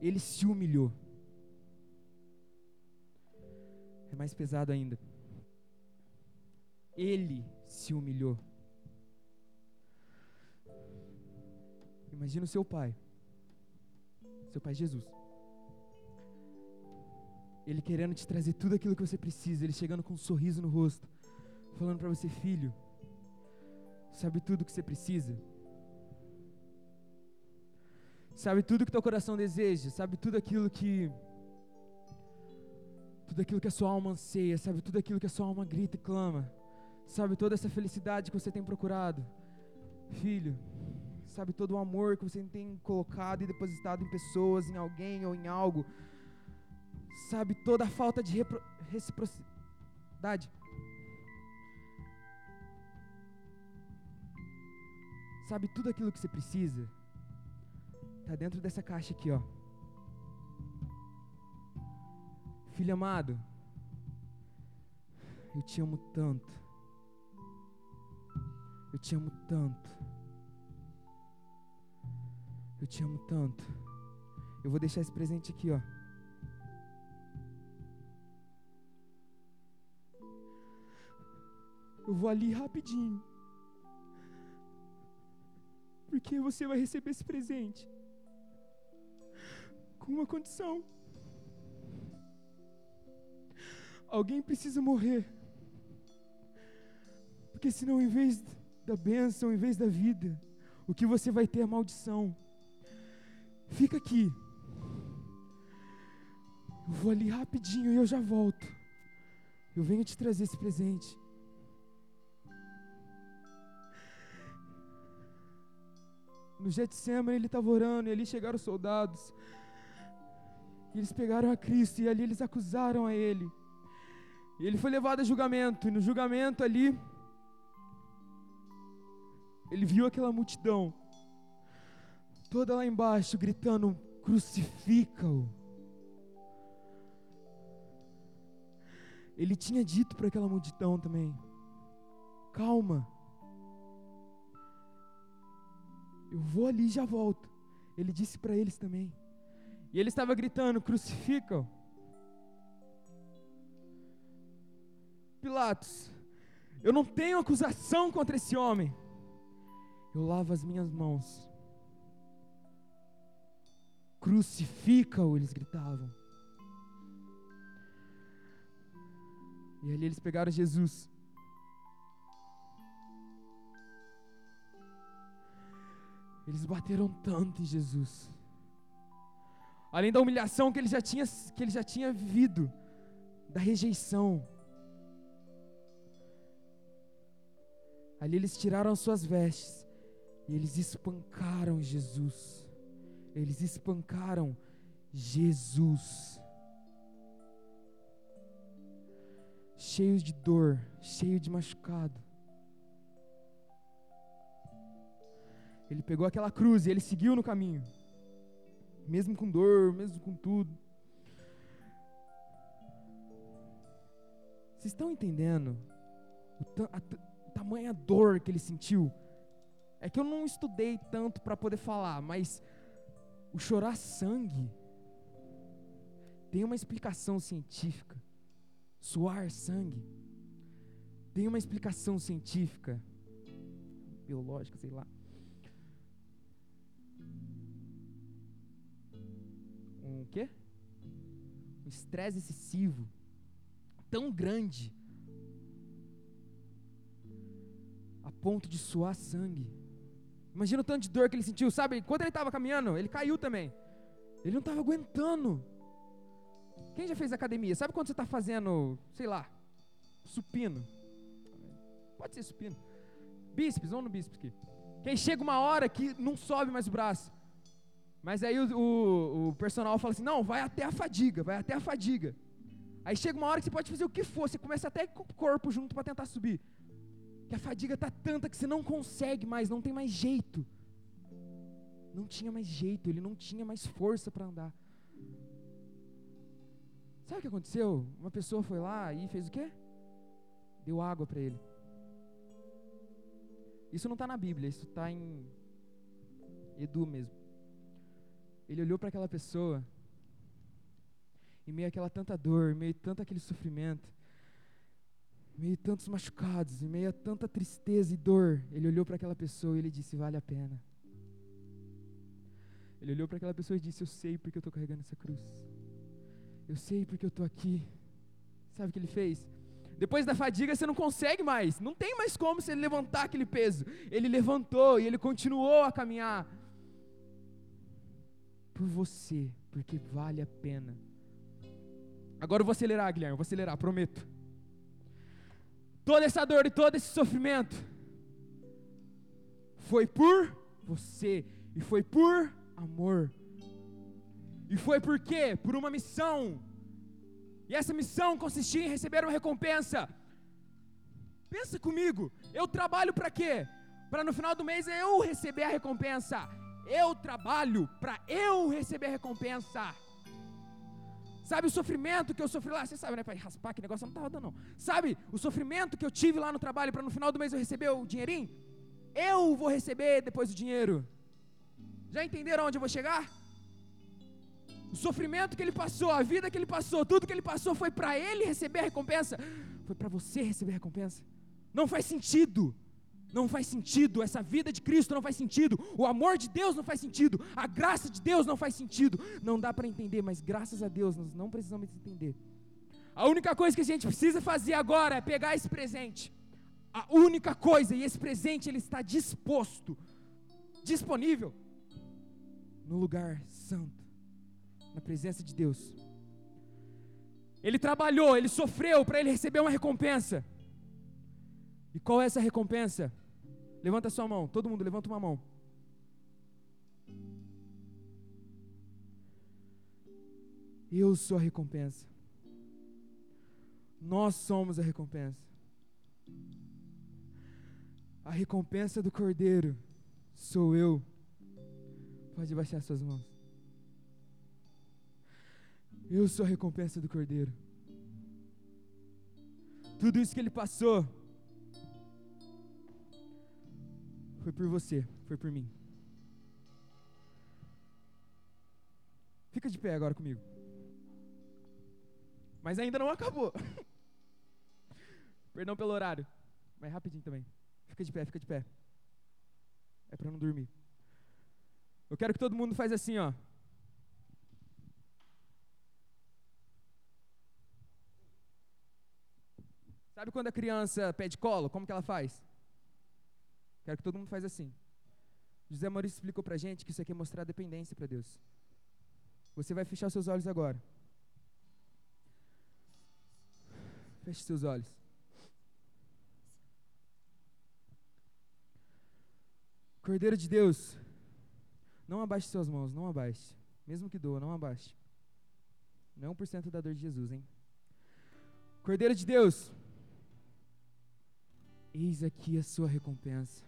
ele se humilhou. É mais pesado ainda. Ele se humilhou. Imagina o seu pai, seu pai Jesus. Ele querendo te trazer tudo aquilo que você precisa, ele chegando com um sorriso no rosto, falando para você, filho, sabe tudo que você precisa? Sabe tudo que teu coração deseja, sabe tudo aquilo que tudo aquilo que a sua alma anseia, sabe tudo aquilo que a sua alma grita e clama. Sabe toda essa felicidade que você tem procurado? Filho, sabe, todo o amor que você tem colocado e depositado em pessoas, em alguém ou em algo, sabe, toda a falta de reciprocidade. Sabe, tudo aquilo que você precisa está dentro dessa caixa aqui, ó. Filho amado, eu te amo tanto. Eu te amo tanto. Eu te amo tanto. Eu vou deixar esse presente aqui, ó. Eu vou ali rapidinho. Porque você vai receber esse presente. Com uma condição. Alguém precisa morrer. Porque senão, em vez da bênção, em vez da vida, o que você vai ter é maldição. Fica aqui. Eu vou ali rapidinho e eu já volto. Eu venho te trazer esse presente. No Getsemane ele estava orando e ali chegaram os soldados. E eles pegaram a Cristo e ali eles acusaram a ele. E ele foi levado a julgamento. E no julgamento ali, ele viu aquela multidão toda lá embaixo gritando: crucifica-o. ele tinha dito para aquela multidão também: calma, eu vou ali e já volto. Ele disse para eles também. E ele estava gritando: crucificam. Pilatos, eu não tenho acusação contra esse homem. Eu lavo as minhas mãos. Crucifica-o, eles gritavam. E ali eles pegaram Jesus. Eles bateram tanto em Jesus. Além da humilhação que ele já tinha, que ele já tinha vivido, da rejeição. Ali eles tiraram suas vestes e eles espancaram Jesus. Eles espancaram Jesus. Cheios de dor, cheio de machucado. Ele pegou aquela cruz e ele seguiu no caminho. Mesmo com dor, mesmo com tudo. Vocês estão entendendo o, a, a tamanha dor que ele sentiu? É que eu não estudei tanto para poder falar, mas o chorar sangue tem uma explicação científica. Suar sangue tem uma explicação científica, biológica, sei lá. Um quê? Um estresse excessivo tão grande a ponto de suar sangue. Imagina o tanto de dor que ele sentiu, sabe? Quando ele estava caminhando, ele caiu também. Ele não estava aguentando. Quem já fez academia? Sabe quando você está fazendo, sei lá, supino? Pode ser supino. Bíceps, vamos no bíceps aqui. Quem chega uma hora que não sobe mais o braço. Mas aí o, o, o, personal fala assim: não, vai até a fadiga, vai até a fadiga. Aí chega uma hora que você pode fazer o que for, você começa até com o corpo junto para tentar subir que a fadiga está tanta que você não consegue mais, não tem mais jeito. Não tinha mais jeito, ele não tinha mais força para andar. Sabe o que aconteceu? Uma pessoa foi lá e fez o quê? Deu água para ele. Isso não está na Bíblia, isso está em Edu mesmo. Ele olhou para aquela pessoa, e meio aquela tanta dor, meio tanto aquele sofrimento, meio tantos machucados, em meio a tanta tristeza e dor, ele olhou para aquela pessoa e ele disse: Vale a pena. Ele olhou para aquela pessoa e disse: Eu sei porque eu estou carregando essa cruz. Eu sei porque eu estou aqui. Sabe o que ele fez? Depois da fadiga você não consegue mais, não tem mais como você levantar aquele peso. Ele levantou e ele continuou a caminhar por você, porque vale a pena. Agora eu vou acelerar, Guilherme, eu vou acelerar, prometo toda essa dor e todo esse sofrimento foi por você e foi por amor. E foi por quê? Por uma missão. E essa missão consistia em receber uma recompensa. Pensa comigo, eu trabalho para quê? Para no final do mês eu receber a recompensa. Eu trabalho para eu receber a recompensa. Sabe o sofrimento que eu sofri lá? Você sabe, né? Para raspar, que negócio não estava dando, não. Sabe o sofrimento que eu tive lá no trabalho para no final do mês eu receber o dinheirinho? Eu vou receber depois o dinheiro. Já entenderam onde eu vou chegar? O sofrimento que ele passou, a vida que ele passou, tudo que ele passou foi para ele receber a recompensa. Foi para você receber a recompensa. Não faz sentido não faz sentido, essa vida de Cristo não faz sentido, o amor de Deus não faz sentido, a graça de Deus não faz sentido, não dá para entender, mas graças a Deus nós não precisamos entender. A única coisa que a gente precisa fazer agora é pegar esse presente, a única coisa, e esse presente ele está disposto, disponível, no lugar santo, na presença de Deus. Ele trabalhou, ele sofreu para ele receber uma recompensa. E qual é essa recompensa? Levanta sua mão, todo mundo levanta uma mão. Eu sou a recompensa. Nós somos a recompensa. A recompensa do Cordeiro sou eu. Pode baixar suas mãos. Eu sou a recompensa do Cordeiro. tudo isso que ele passou, foi por você, foi por mim. Fica de pé agora comigo. Mas ainda não acabou. *laughs* Perdão pelo horário, mas rapidinho também. Fica de pé, fica de pé. É para não dormir. Eu quero que todo mundo faz assim, ó. Sabe quando a criança pede colo? Como que ela faz? Quero que todo mundo faz assim. José Maurício explicou pra gente que isso aqui é mostrar dependência para Deus. Você vai fechar seus olhos agora. Feche seus olhos. Cordeiro de Deus, não abaixe suas mãos, não abaixe. Mesmo que doa, não abaixe. Não é 1% da dor de Jesus, hein? Cordeiro de Deus, eis aqui a sua recompensa.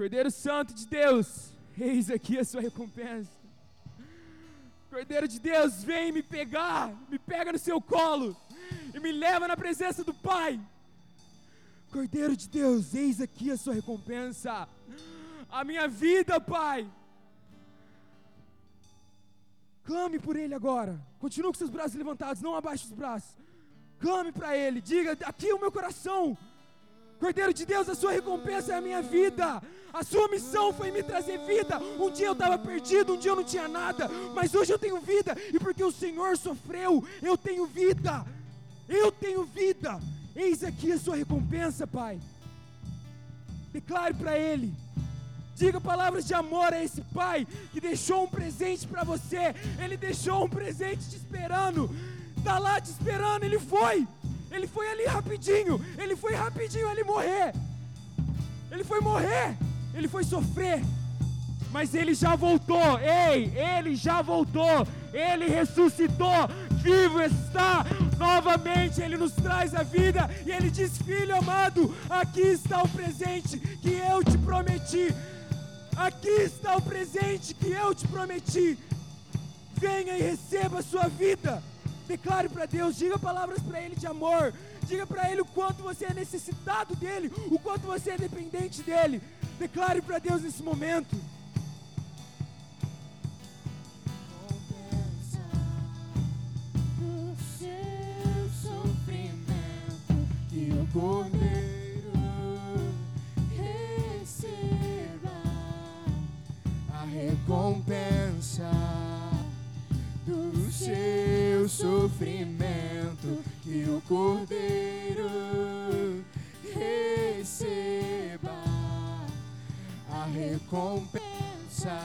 Cordeiro Santo de Deus, eis aqui a sua recompensa. Cordeiro de Deus, vem me pegar, me pega no seu colo e me leva na presença do Pai. Cordeiro de Deus, eis aqui a sua recompensa. A minha vida, Pai. Clame por Ele agora. Continue com seus braços levantados, não abaixe os braços. Clame para Ele, diga: aqui é o meu coração. Cordeiro de Deus, a sua recompensa é a minha vida. A sua missão foi me trazer vida. Um dia eu estava perdido, um dia eu não tinha nada, mas hoje eu tenho vida. E porque o Senhor sofreu, eu tenho vida. Eu tenho vida. Eis aqui a sua recompensa, Pai. Declare para Ele. Diga palavras de amor a esse pai que deixou um presente para você. Ele deixou um presente te esperando. Está lá te esperando. Ele foi. Ele foi ali rapidinho. Ele foi rapidinho ali morrer. Ele foi morrer. Ele foi sofrer. Mas ele já voltou. Ei, ele já voltou. Ele ressuscitou. Vivo está. Novamente ele nos traz a vida. E ele diz: Filho amado, aqui está o presente que eu te prometi. Aqui está o presente que eu te prometi. Venha e receba a sua vida. Declare para Deus, diga palavras para Ele de amor. Diga para Ele o quanto você é necessitado dEle, o quanto você é dependente dEle. Declare para Deus nesse momento. Cordeiro receba a recompensa do seu sofrimento que o Cordeiro receba. A recompensa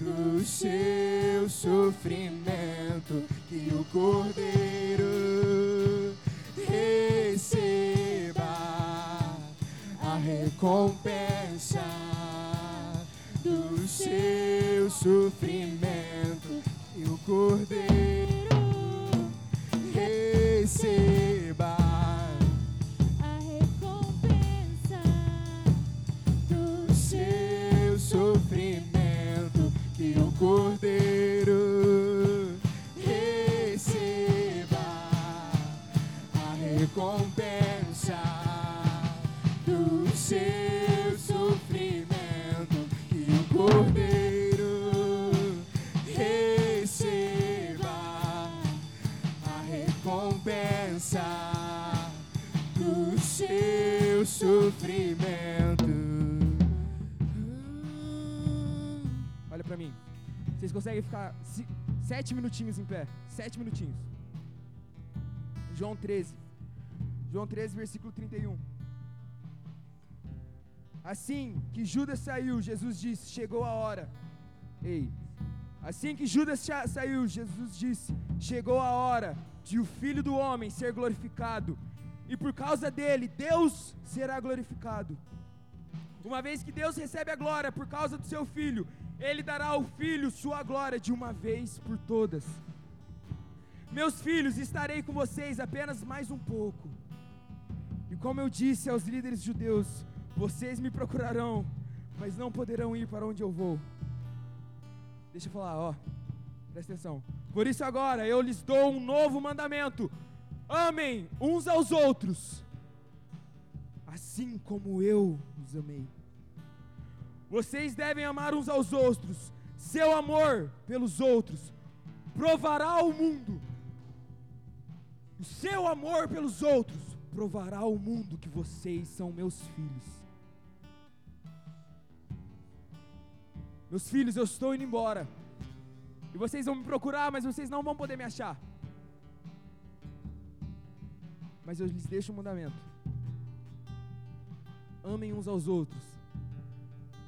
do seu sofrimento que o Cordeiro receba. A recompensa do seu sofrimento Cordeiro Vocês conseguem ficar se- sete minutinhos em pé? Sete minutinhos. João 13. João 13, versículo 31. Assim que Judas saiu, Jesus disse: Chegou a hora. Ei. Assim que Judas saiu, Jesus disse: Chegou a hora de o filho do homem ser glorificado. E por causa dele, Deus será glorificado. Uma vez que Deus recebe a glória por causa do seu filho, ele dará ao filho sua glória de uma vez por todas. Meus filhos, estarei com vocês apenas mais um pouco. E como eu disse aos líderes judeus, vocês me procurarão, mas não poderão ir para onde eu vou. Deixa eu falar, ó. Presta atenção. Por isso agora eu lhes dou um novo mandamento: amem uns aos outros, assim como eu os amei. Vocês devem amar uns aos outros. Seu amor pelos outros provará ao mundo. O seu amor pelos outros provará ao mundo que vocês são meus filhos. Meus filhos, eu estou indo embora. E vocês vão me procurar, mas vocês não vão poder me achar. Mas eu lhes deixo um mandamento: amem uns aos outros.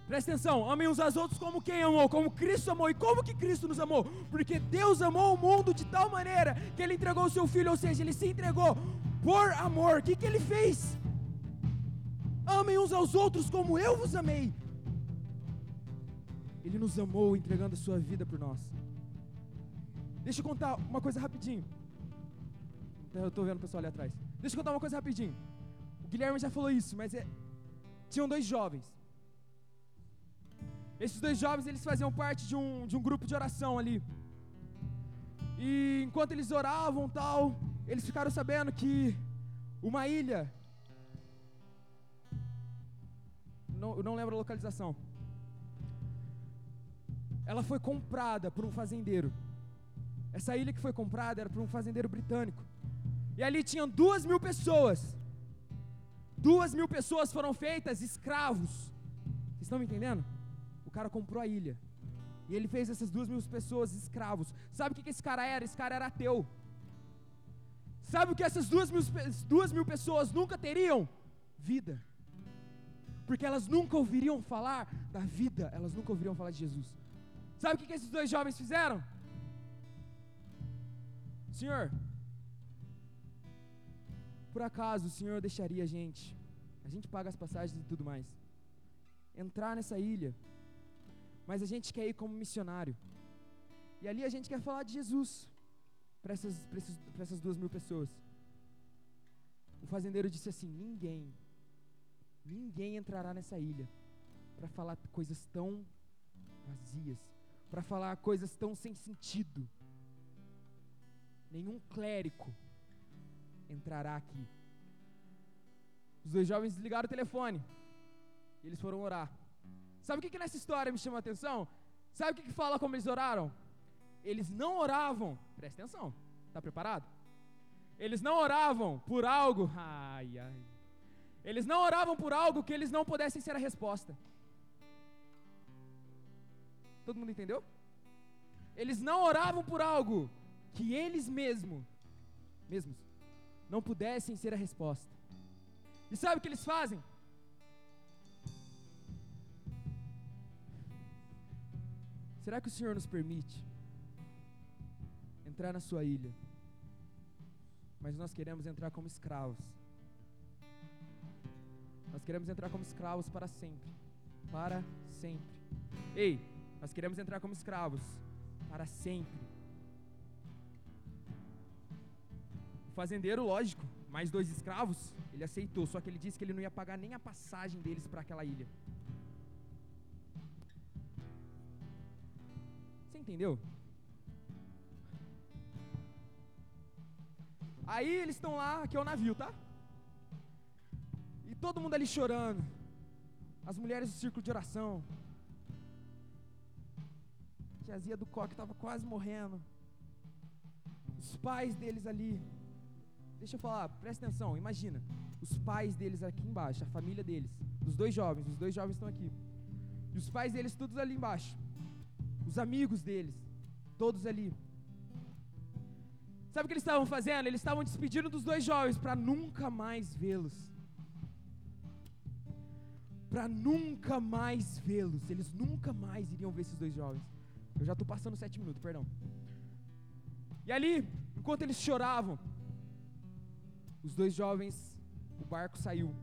Presta atenção, amem uns aos outros como quem amou, como Cristo amou. E como que Cristo nos amou? Porque Deus amou o mundo de tal maneira que Ele entregou o seu Filho, ou seja, Ele se entregou por amor. O que, que Ele fez? Amem uns aos outros como eu vos amei. Ele nos amou entregando a sua vida por nós. Deixa eu contar uma coisa rapidinho. Eu estou vendo o pessoal ali atrás. Deixa eu contar uma coisa rapidinho. O Guilherme já falou isso, mas é... tinham dois jovens. Esses dois jovens, eles faziam parte de um, de um grupo de oração ali. E enquanto eles oravam tal, eles ficaram sabendo que uma ilha, não, eu não lembro a localização, ela foi comprada por um fazendeiro. Essa ilha que foi comprada era por um fazendeiro britânico. E ali tinham duas mil pessoas. Duas mil pessoas foram feitas escravos. Vocês estão me entendendo? Cara comprou a ilha. E ele fez essas duas mil pessoas escravos. Sabe o que, esse cara era? Esse cara era ateu. Sabe o que essas duas mil, duas mil pessoas nunca teriam? Vida. Porque elas nunca ouviriam falar da vida, elas nunca ouviriam falar de Jesus. Sabe o que esses dois jovens fizeram? Senhor, por acaso o Senhor deixaria a gente, a gente paga as passagens e tudo mais, entrar nessa ilha, mas a gente quer ir como missionário, e ali a gente quer falar de Jesus para essas, essas duas mil pessoas. O fazendeiro disse assim: ninguém, ninguém entrará nessa ilha para falar coisas tão vazias, para falar coisas tão sem sentido nenhum clérigo entrará aqui. Os dois jovens desligaram o telefone. E eles foram orar. Sabe o que, que nessa história me chama a atenção? Sabe o que, que fala como eles oraram? Eles não oravam, presta atenção, está preparado? Eles não oravam por algo, ai, ai. Eles não oravam por algo que eles não pudessem ser a resposta. Todo mundo entendeu? Eles não oravam por algo que eles mesmos, mesmos, não pudessem ser a resposta. E sabe o que eles fazem? Será que o Senhor nos permite entrar na sua ilha? Mas nós queremos entrar como escravos. Nós queremos entrar como escravos para sempre. Para sempre. Ei, nós queremos entrar como escravos para sempre. fazendeiro, lógico, mais dois escravos, ele aceitou, só que ele disse que ele não ia pagar nem a passagem deles para aquela ilha. Entendeu? Aí eles estão lá, aqui é o navio, tá? E todo mundo ali chorando. As mulheres do círculo de oração. A tiazia do coque estava quase morrendo. Os pais deles ali. Deixa eu falar, presta atenção, imagina. Os pais deles aqui embaixo, a família deles, dos dois jovens, os dois jovens estão aqui. E os pais deles todos ali embaixo. Os amigos deles, todos ali. Sabe o que eles estavam fazendo? Eles estavam despedindo dos dois jovens para nunca mais vê-los. Para nunca mais vê-los. Eles nunca mais iriam ver esses dois jovens. Eu já estou passando sete minutos, perdão. E ali, enquanto eles choravam, os dois jovens, o barco saiu.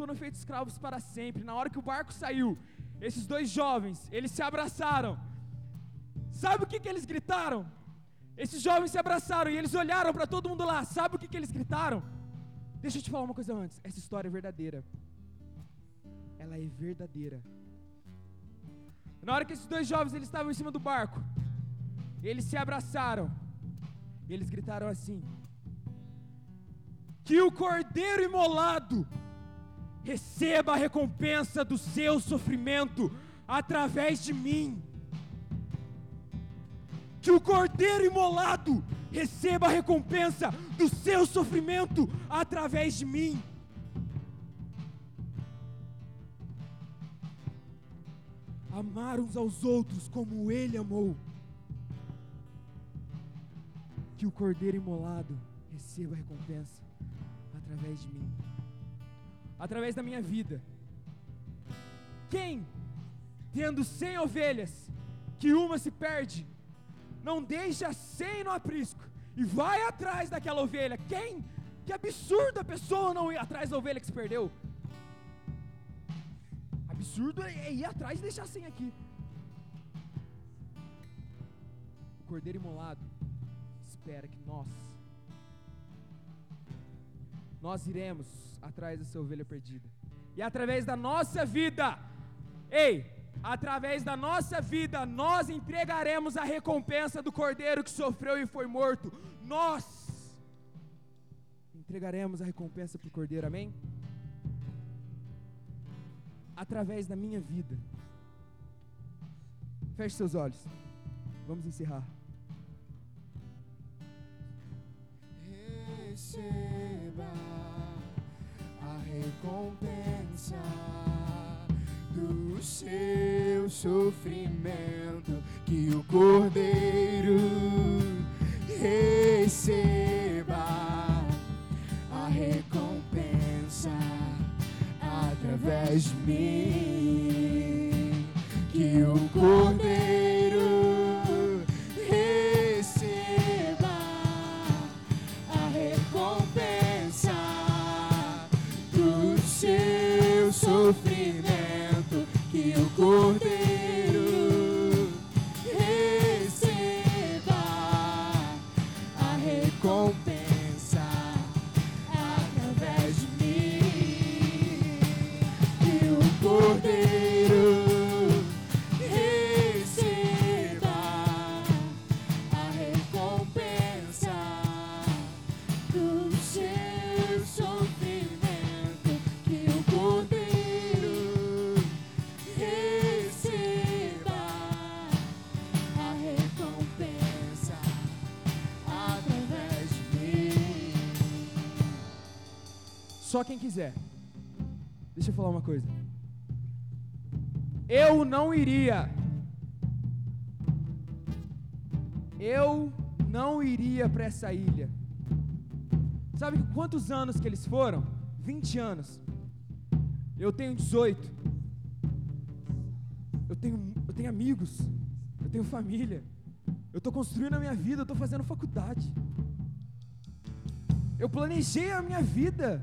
Foram feitos escravos para sempre. Na hora que o barco saiu, esses dois jovens, eles se abraçaram. Sabe o que, que eles gritaram? Esses jovens se abraçaram e eles olharam para todo mundo lá. Sabe o que, que eles gritaram? Deixa eu te falar uma coisa antes. Essa história é verdadeira. Ela é verdadeira. Na hora que esses dois jovens eles estavam em cima do barco, eles se abraçaram. E eles gritaram assim: Que o cordeiro imolado receba a recompensa do seu sofrimento através de mim. Que o cordeiro imolado receba a recompensa do seu sofrimento através de mim. Amar uns aos outros como ele amou. Que o cordeiro imolado receba a recompensa através de mim, através da minha vida. Quem, tendo cem ovelhas, que uma se perde, não deixa cem no aprisco e vai atrás daquela ovelha. Quem? Que absurdo a pessoa não ir atrás da ovelha que se perdeu. Absurdo é ir atrás e deixar cem aqui. O cordeiro imolado espera que nós, nós iremos atrás dessa ovelha perdida. E através da nossa vida, ei, através da nossa vida, nós entregaremos a recompensa do cordeiro que sofreu e foi morto. Nós entregaremos a recompensa para o cordeiro, amém? Através da minha vida. Feche seus olhos. Vamos encerrar. Receba a recompensa do seu sofrimento, que o Cordeiro receba a recompensa através de mim, que o Cordeiro sofrimento que o Cordeiro receba. A recompensa através de mim. Que o Cordeiro quiser. Deixa eu falar uma coisa. Eu não iria. Eu não iria para essa ilha. Sabe quantos anos que eles foram? 20 anos. Eu tenho 18. Eu tenho, eu tenho amigos. Eu tenho família. Eu estou construindo a minha vida. Eu estou fazendo faculdade. Eu planejei a minha vida.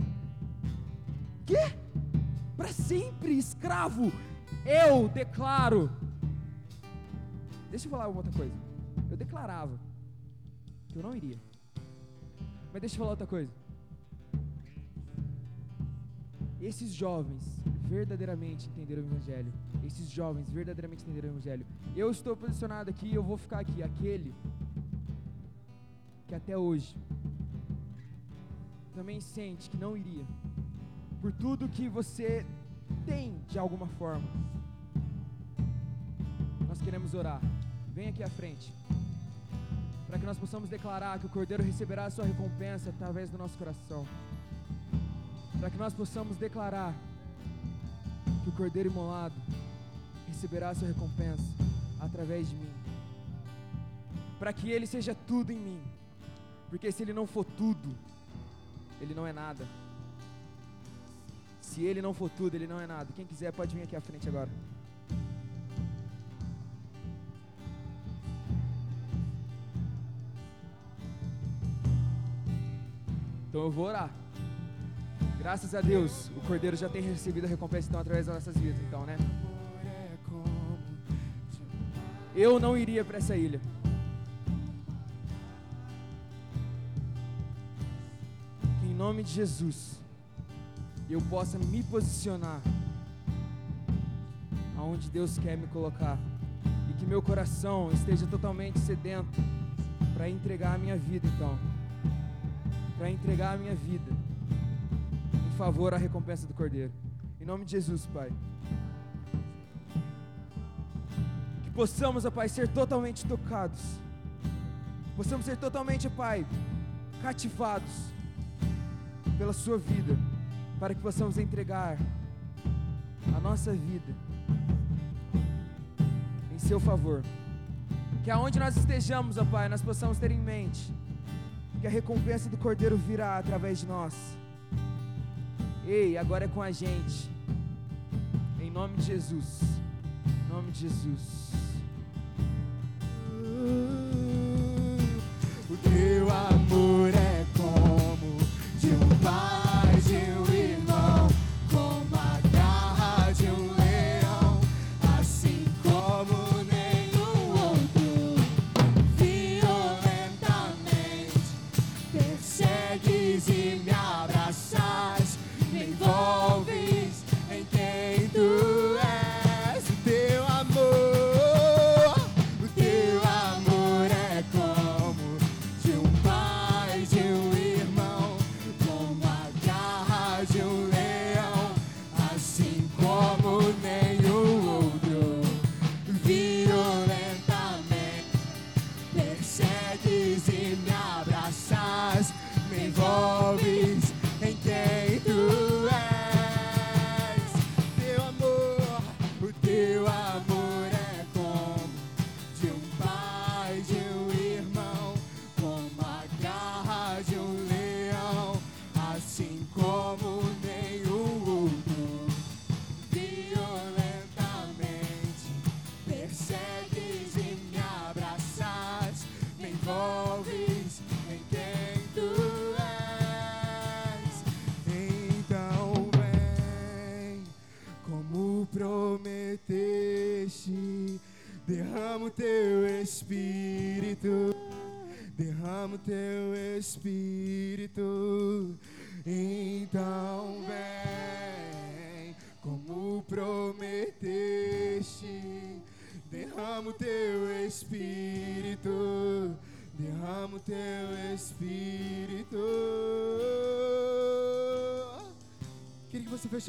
Quê? Para sempre escravo. Eu declaro. Deixa eu falar outra coisa. Eu declarava que eu não iria. Mas deixa eu falar outra coisa. Esses jovens verdadeiramente entenderam o Evangelho. Esses jovens verdadeiramente entenderam o Evangelho. Eu estou posicionado aqui, eu vou ficar aqui. Aquele que até hoje também sente que não iria. Por tudo que você tem de alguma forma. Nós queremos orar. Vem aqui à frente. Para que nós possamos declarar que o Cordeiro receberá a sua recompensa através do nosso coração. Para que nós possamos declarar que o Cordeiro imolado receberá a sua recompensa através de mim. Para que ele seja tudo em mim. Porque se ele não for tudo, ele não é nada. Se ele não for tudo, ele não é nada. Quem quiser pode vir aqui à frente agora. Então eu vou orar. Graças a Deus, o Cordeiro já tem recebido a recompensa então através das nossas vidas, então, né? Eu não iria para essa ilha. nome de Jesus, eu possa me posicionar aonde Deus quer me colocar e que meu coração esteja totalmente sedento para entregar a minha vida, então, para entregar a minha vida em favor à recompensa do Cordeiro. Em nome de Jesus, Pai. Que possamos, ó Pai, ser totalmente tocados. Possamos ser totalmente, ó Pai, cativados pela Sua vida, para que possamos entregar a nossa vida em Seu favor. Que aonde nós estejamos, ó Pai, nós possamos ter em mente que a recompensa do Cordeiro virá através de nós. Ei, agora é com a gente. Em nome de Jesus. Em nome de Jesus.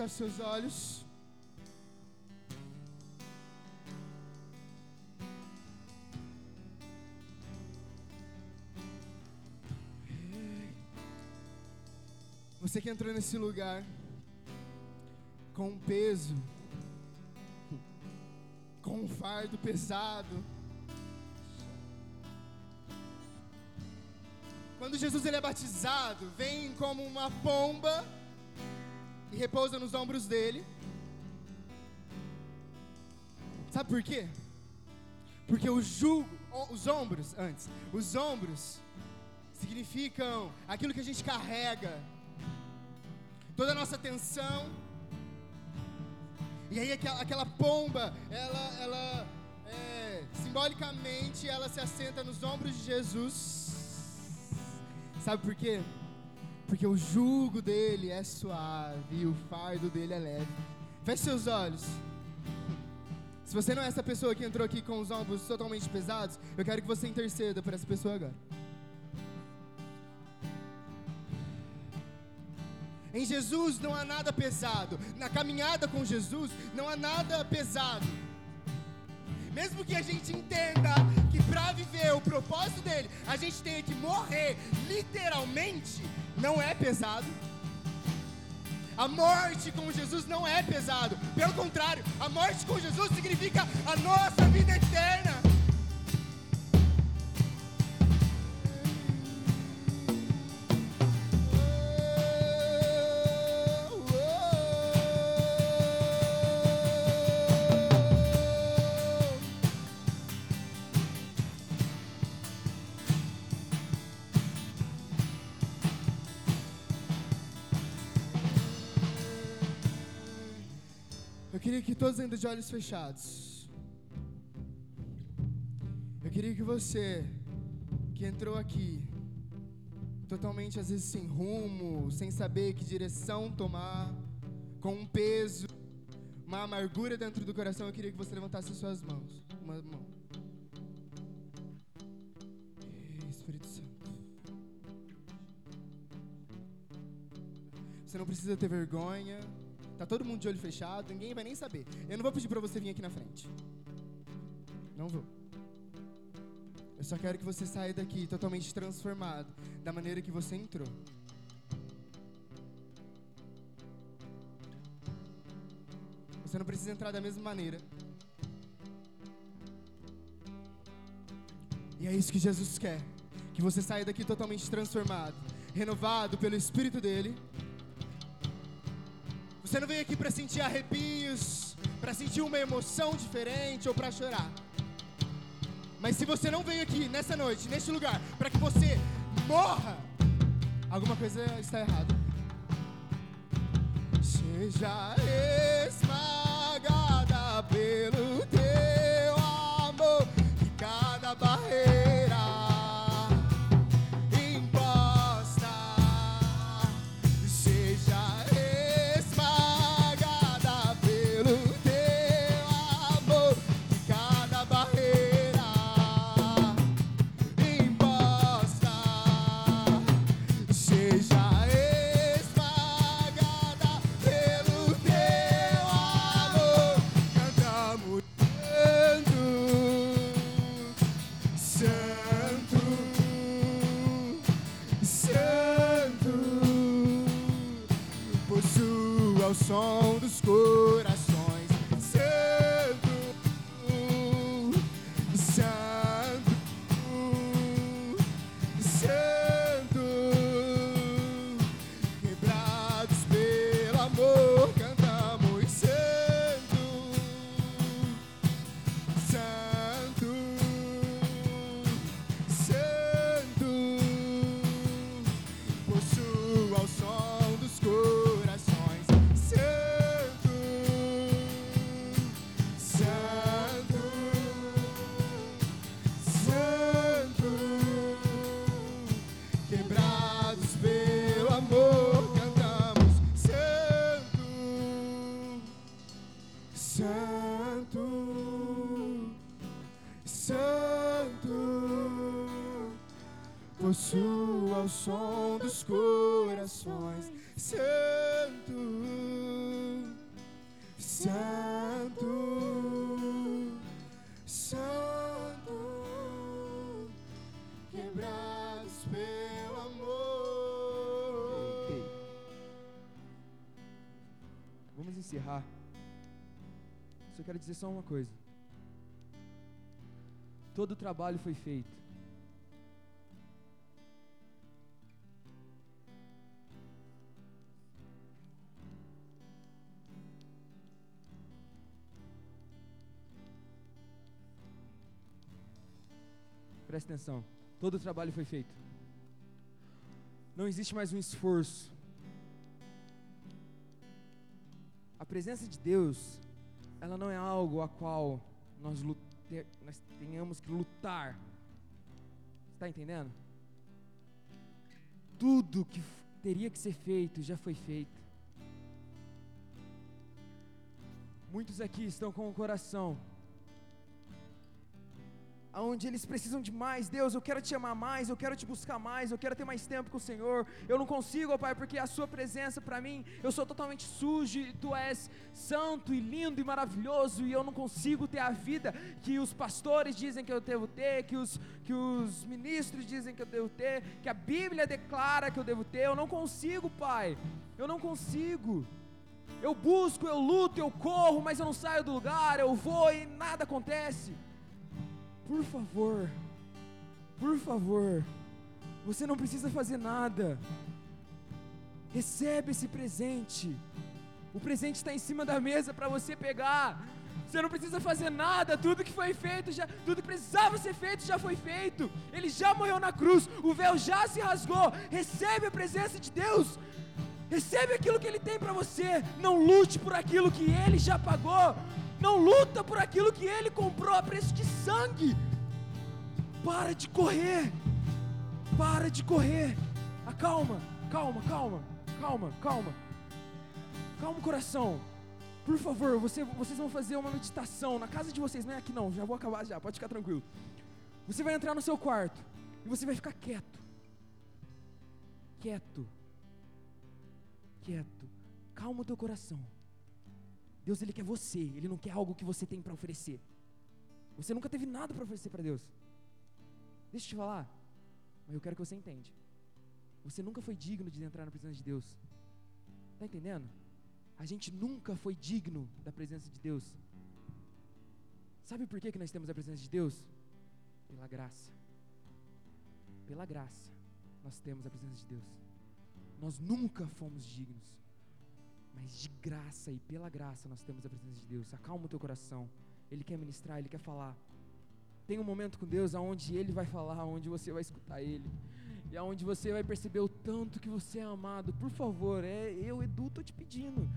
Fechasse seus olhos. Você que entrou nesse lugar com um peso, com um fardo pesado. Quando Jesus ele é batizado, vem como uma pomba e repousa nos ombros dele. Sabe por quê? Porque o jugo, os ombros antes, os ombros significam aquilo que a gente carrega, toda a nossa tensão. E aí aquela, aquela pomba, ela, ela é, simbolicamente, ela se assenta nos ombros de Jesus. Sabe por quê? Porque o jugo dele é suave e o fardo dele é leve. Feche seus olhos. Se você não é essa pessoa que entrou aqui com os ombros totalmente pesados, eu quero que você interceda por essa pessoa agora. Em Jesus não há nada pesado. Na caminhada com Jesus não há nada pesado. Mesmo que a gente entenda que para viver o propósito dele, a gente tenha que morrer literalmente, não é pesado. A morte com Jesus não é pesado. Pelo contrário, a morte com Jesus significa a nossa vida eterna. Queria que todos ainda de olhos fechados. Eu queria que você que entrou aqui totalmente às vezes sem rumo, sem saber que direção tomar, com um peso, uma amargura dentro do coração, eu queria que você levantasse as suas mãos. Uma mão. Espírito Santo. Você não precisa ter vergonha. Tá todo mundo de olho fechado, ninguém vai nem saber. Eu não vou pedir para você vir aqui na frente. Não vou. Eu só quero que você saia daqui totalmente transformado, da maneira que você entrou. Você não precisa entrar da mesma maneira. E é isso que Jesus quer. Que você saia daqui totalmente transformado, renovado pelo Espírito dele. Você não veio aqui para sentir arrepios, para sentir uma emoção diferente ou para chorar. Mas se você não veio aqui nessa noite, neste lugar, para que você morra, alguma coisa está errada. Seja esmagada pelo teu possua o som dos corações. Quero dizer só uma coisa. Todo o trabalho foi feito. Presta atenção. Todo o trabalho foi feito. Não existe mais um esforço. A presença de Deus, ela não é algo a qual nós, lute- nós tenhamos que lutar. Está entendendo? Tudo que teria que ser feito já foi feito. Muitos aqui estão com o coração onde eles precisam de mais. Deus, eu quero te amar mais, eu quero te buscar mais, eu quero ter mais tempo com o Senhor. Eu não consigo, ó Pai, porque a Sua presença para mim, eu sou totalmente sujo e Tu és santo e lindo e maravilhoso e eu não consigo ter a vida que os pastores dizem que eu devo ter, que os, que os ministros dizem que eu devo ter, que a Bíblia declara que eu devo ter. Eu não consigo, Pai, eu não consigo. Eu busco, eu luto, eu corro, mas eu não saio do lugar, eu vou e nada acontece. Por favor, por favor, você não precisa fazer nada. Recebe esse presente. O presente está em cima da mesa para você pegar. Você não precisa fazer nada, tudo que foi feito, já, tudo que precisava ser feito já foi feito. Ele já morreu na cruz, o véu já se rasgou. Recebe a presença de Deus. Recebe aquilo que ele tem para você. Não lute por aquilo que ele já pagou. Não luta por aquilo que ele comprou a preço de sangue. Para de correr. Para de correr. calma, calma, calma, calma, calma. Calma o coração. Por favor, você, vocês vão fazer uma meditação na casa de vocês, não é aqui não, já vou acabar já, pode ficar tranquilo. Você vai entrar no seu quarto e você vai ficar quieto. Quieto. Quieto. Calma o teu coração. Deus ele quer você, ele não quer algo que você tem para oferecer. Você nunca teve nada para oferecer para Deus. Deixa eu te falar, mas eu quero que você entenda. Você nunca foi digno de entrar na presença de Deus. Tá entendendo? A gente nunca foi digno da presença de Deus. Sabe por que, que nós temos a presença de Deus? Pela graça. Pela graça, nós temos a presença de Deus. Nós nunca fomos dignos. Mas de graça e pela graça nós temos a presença de Deus. Acalma o teu coração. Ele quer ministrar, ele quer falar. Tem um momento com Deus aonde ele vai falar, onde você vai escutar ele. E aonde você vai perceber o tanto que você é amado. Por favor, é eu, Edu, tô te pedindo.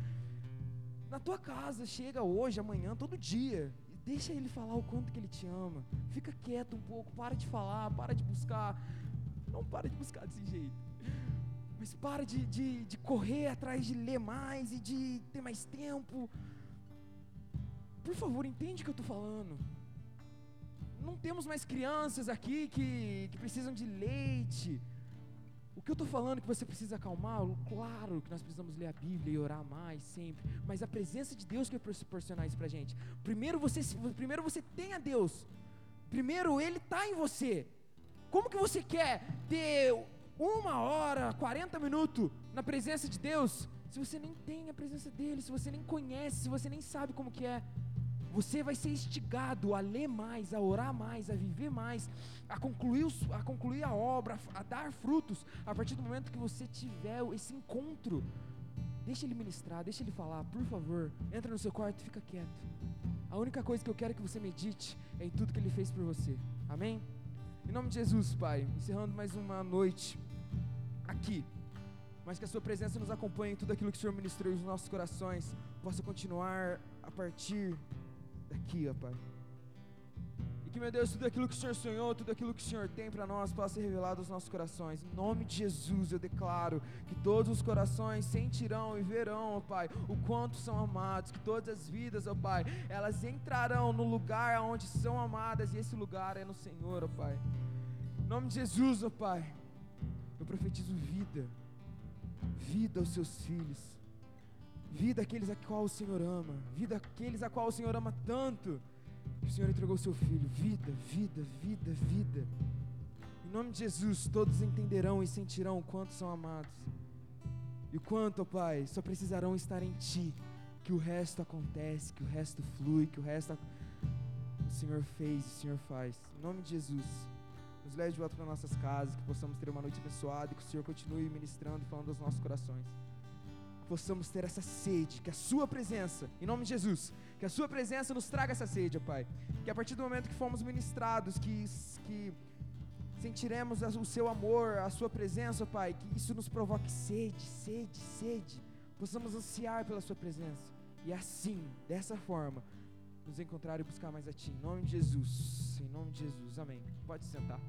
Na tua casa, chega hoje, amanhã, todo dia. Deixa ele falar o quanto que ele te ama. Fica quieto um pouco, para de falar, para de buscar. Não para de buscar desse jeito. Mas para de, de, de correr atrás de ler mais e de ter mais tempo. Por favor, entende o que eu estou falando. Não temos mais crianças aqui que, que precisam de leite. O que eu estou falando que você precisa acalmar, claro que nós precisamos ler a Bíblia e orar mais sempre, mas a presença de Deus que vai proporcionar isso para gente. Primeiro você, primeiro você tem a Deus, primeiro Ele está em você. Como que você quer ter uma hora, 40 minutos na presença de Deus, se você nem tem a presença dEle, se você nem conhece, se você nem sabe como que é? Você vai ser instigado a ler mais, a orar mais, a viver mais, a concluir, a, concluir a obra, a dar frutos, a partir do momento que você tiver esse encontro. Deixa ele ministrar, deixa ele falar, por favor. Entra no seu quarto e fica quieto. A única coisa que eu quero que você medite é em tudo que ele fez por você. Amém? Em nome de Jesus, Pai, encerrando mais uma noite aqui, mas que a Sua presença nos acompanhe em tudo aquilo que o Senhor ministrou nos nossos corações, possa continuar a partir daqui, ó Pai. E que, meu Deus, tudo aquilo que o Senhor sonhou, tudo aquilo que o Senhor tem para nós, possa ser revelado aos nossos corações. Em nome de Jesus, eu declaro que todos os corações sentirão e verão, ó Pai, o quanto são amados, que todas as vidas, ó Pai, elas entrarão no lugar onde são amadas, e esse lugar é no Senhor, ó Pai. Em nome de Jesus, ó Pai, eu profetizo vida, vida aos seus filhos. Vida aqueles a qual o Senhor ama, vida aqueles a qual o Senhor ama tanto, o Senhor entregou o seu filho, vida, vida, vida, vida. Em nome de Jesus, todos entenderão e sentirão o quanto são amados. E o quanto, ó Pai, só precisarão estar em Ti, que o resto acontece, que o resto flui, que o resto o Senhor fez, o Senhor faz. Em nome de Jesus, nos leve de volta para nossas casas, que possamos ter uma noite abençoada e que o Senhor continue ministrando e falando aos nossos corações possamos ter essa sede, que a Sua presença, em nome de Jesus, que a Sua presença nos traga essa sede, ó Pai. Que a partir do momento que fomos ministrados, que, que sentiremos o Seu amor, a Sua presença, ó Pai, que isso nos provoque sede, sede, sede. Possamos ansiar pela Sua presença. E assim, dessa forma, nos encontrar e buscar mais a Ti. Em nome de Jesus. Em nome de Jesus. Amém. Pode sentar.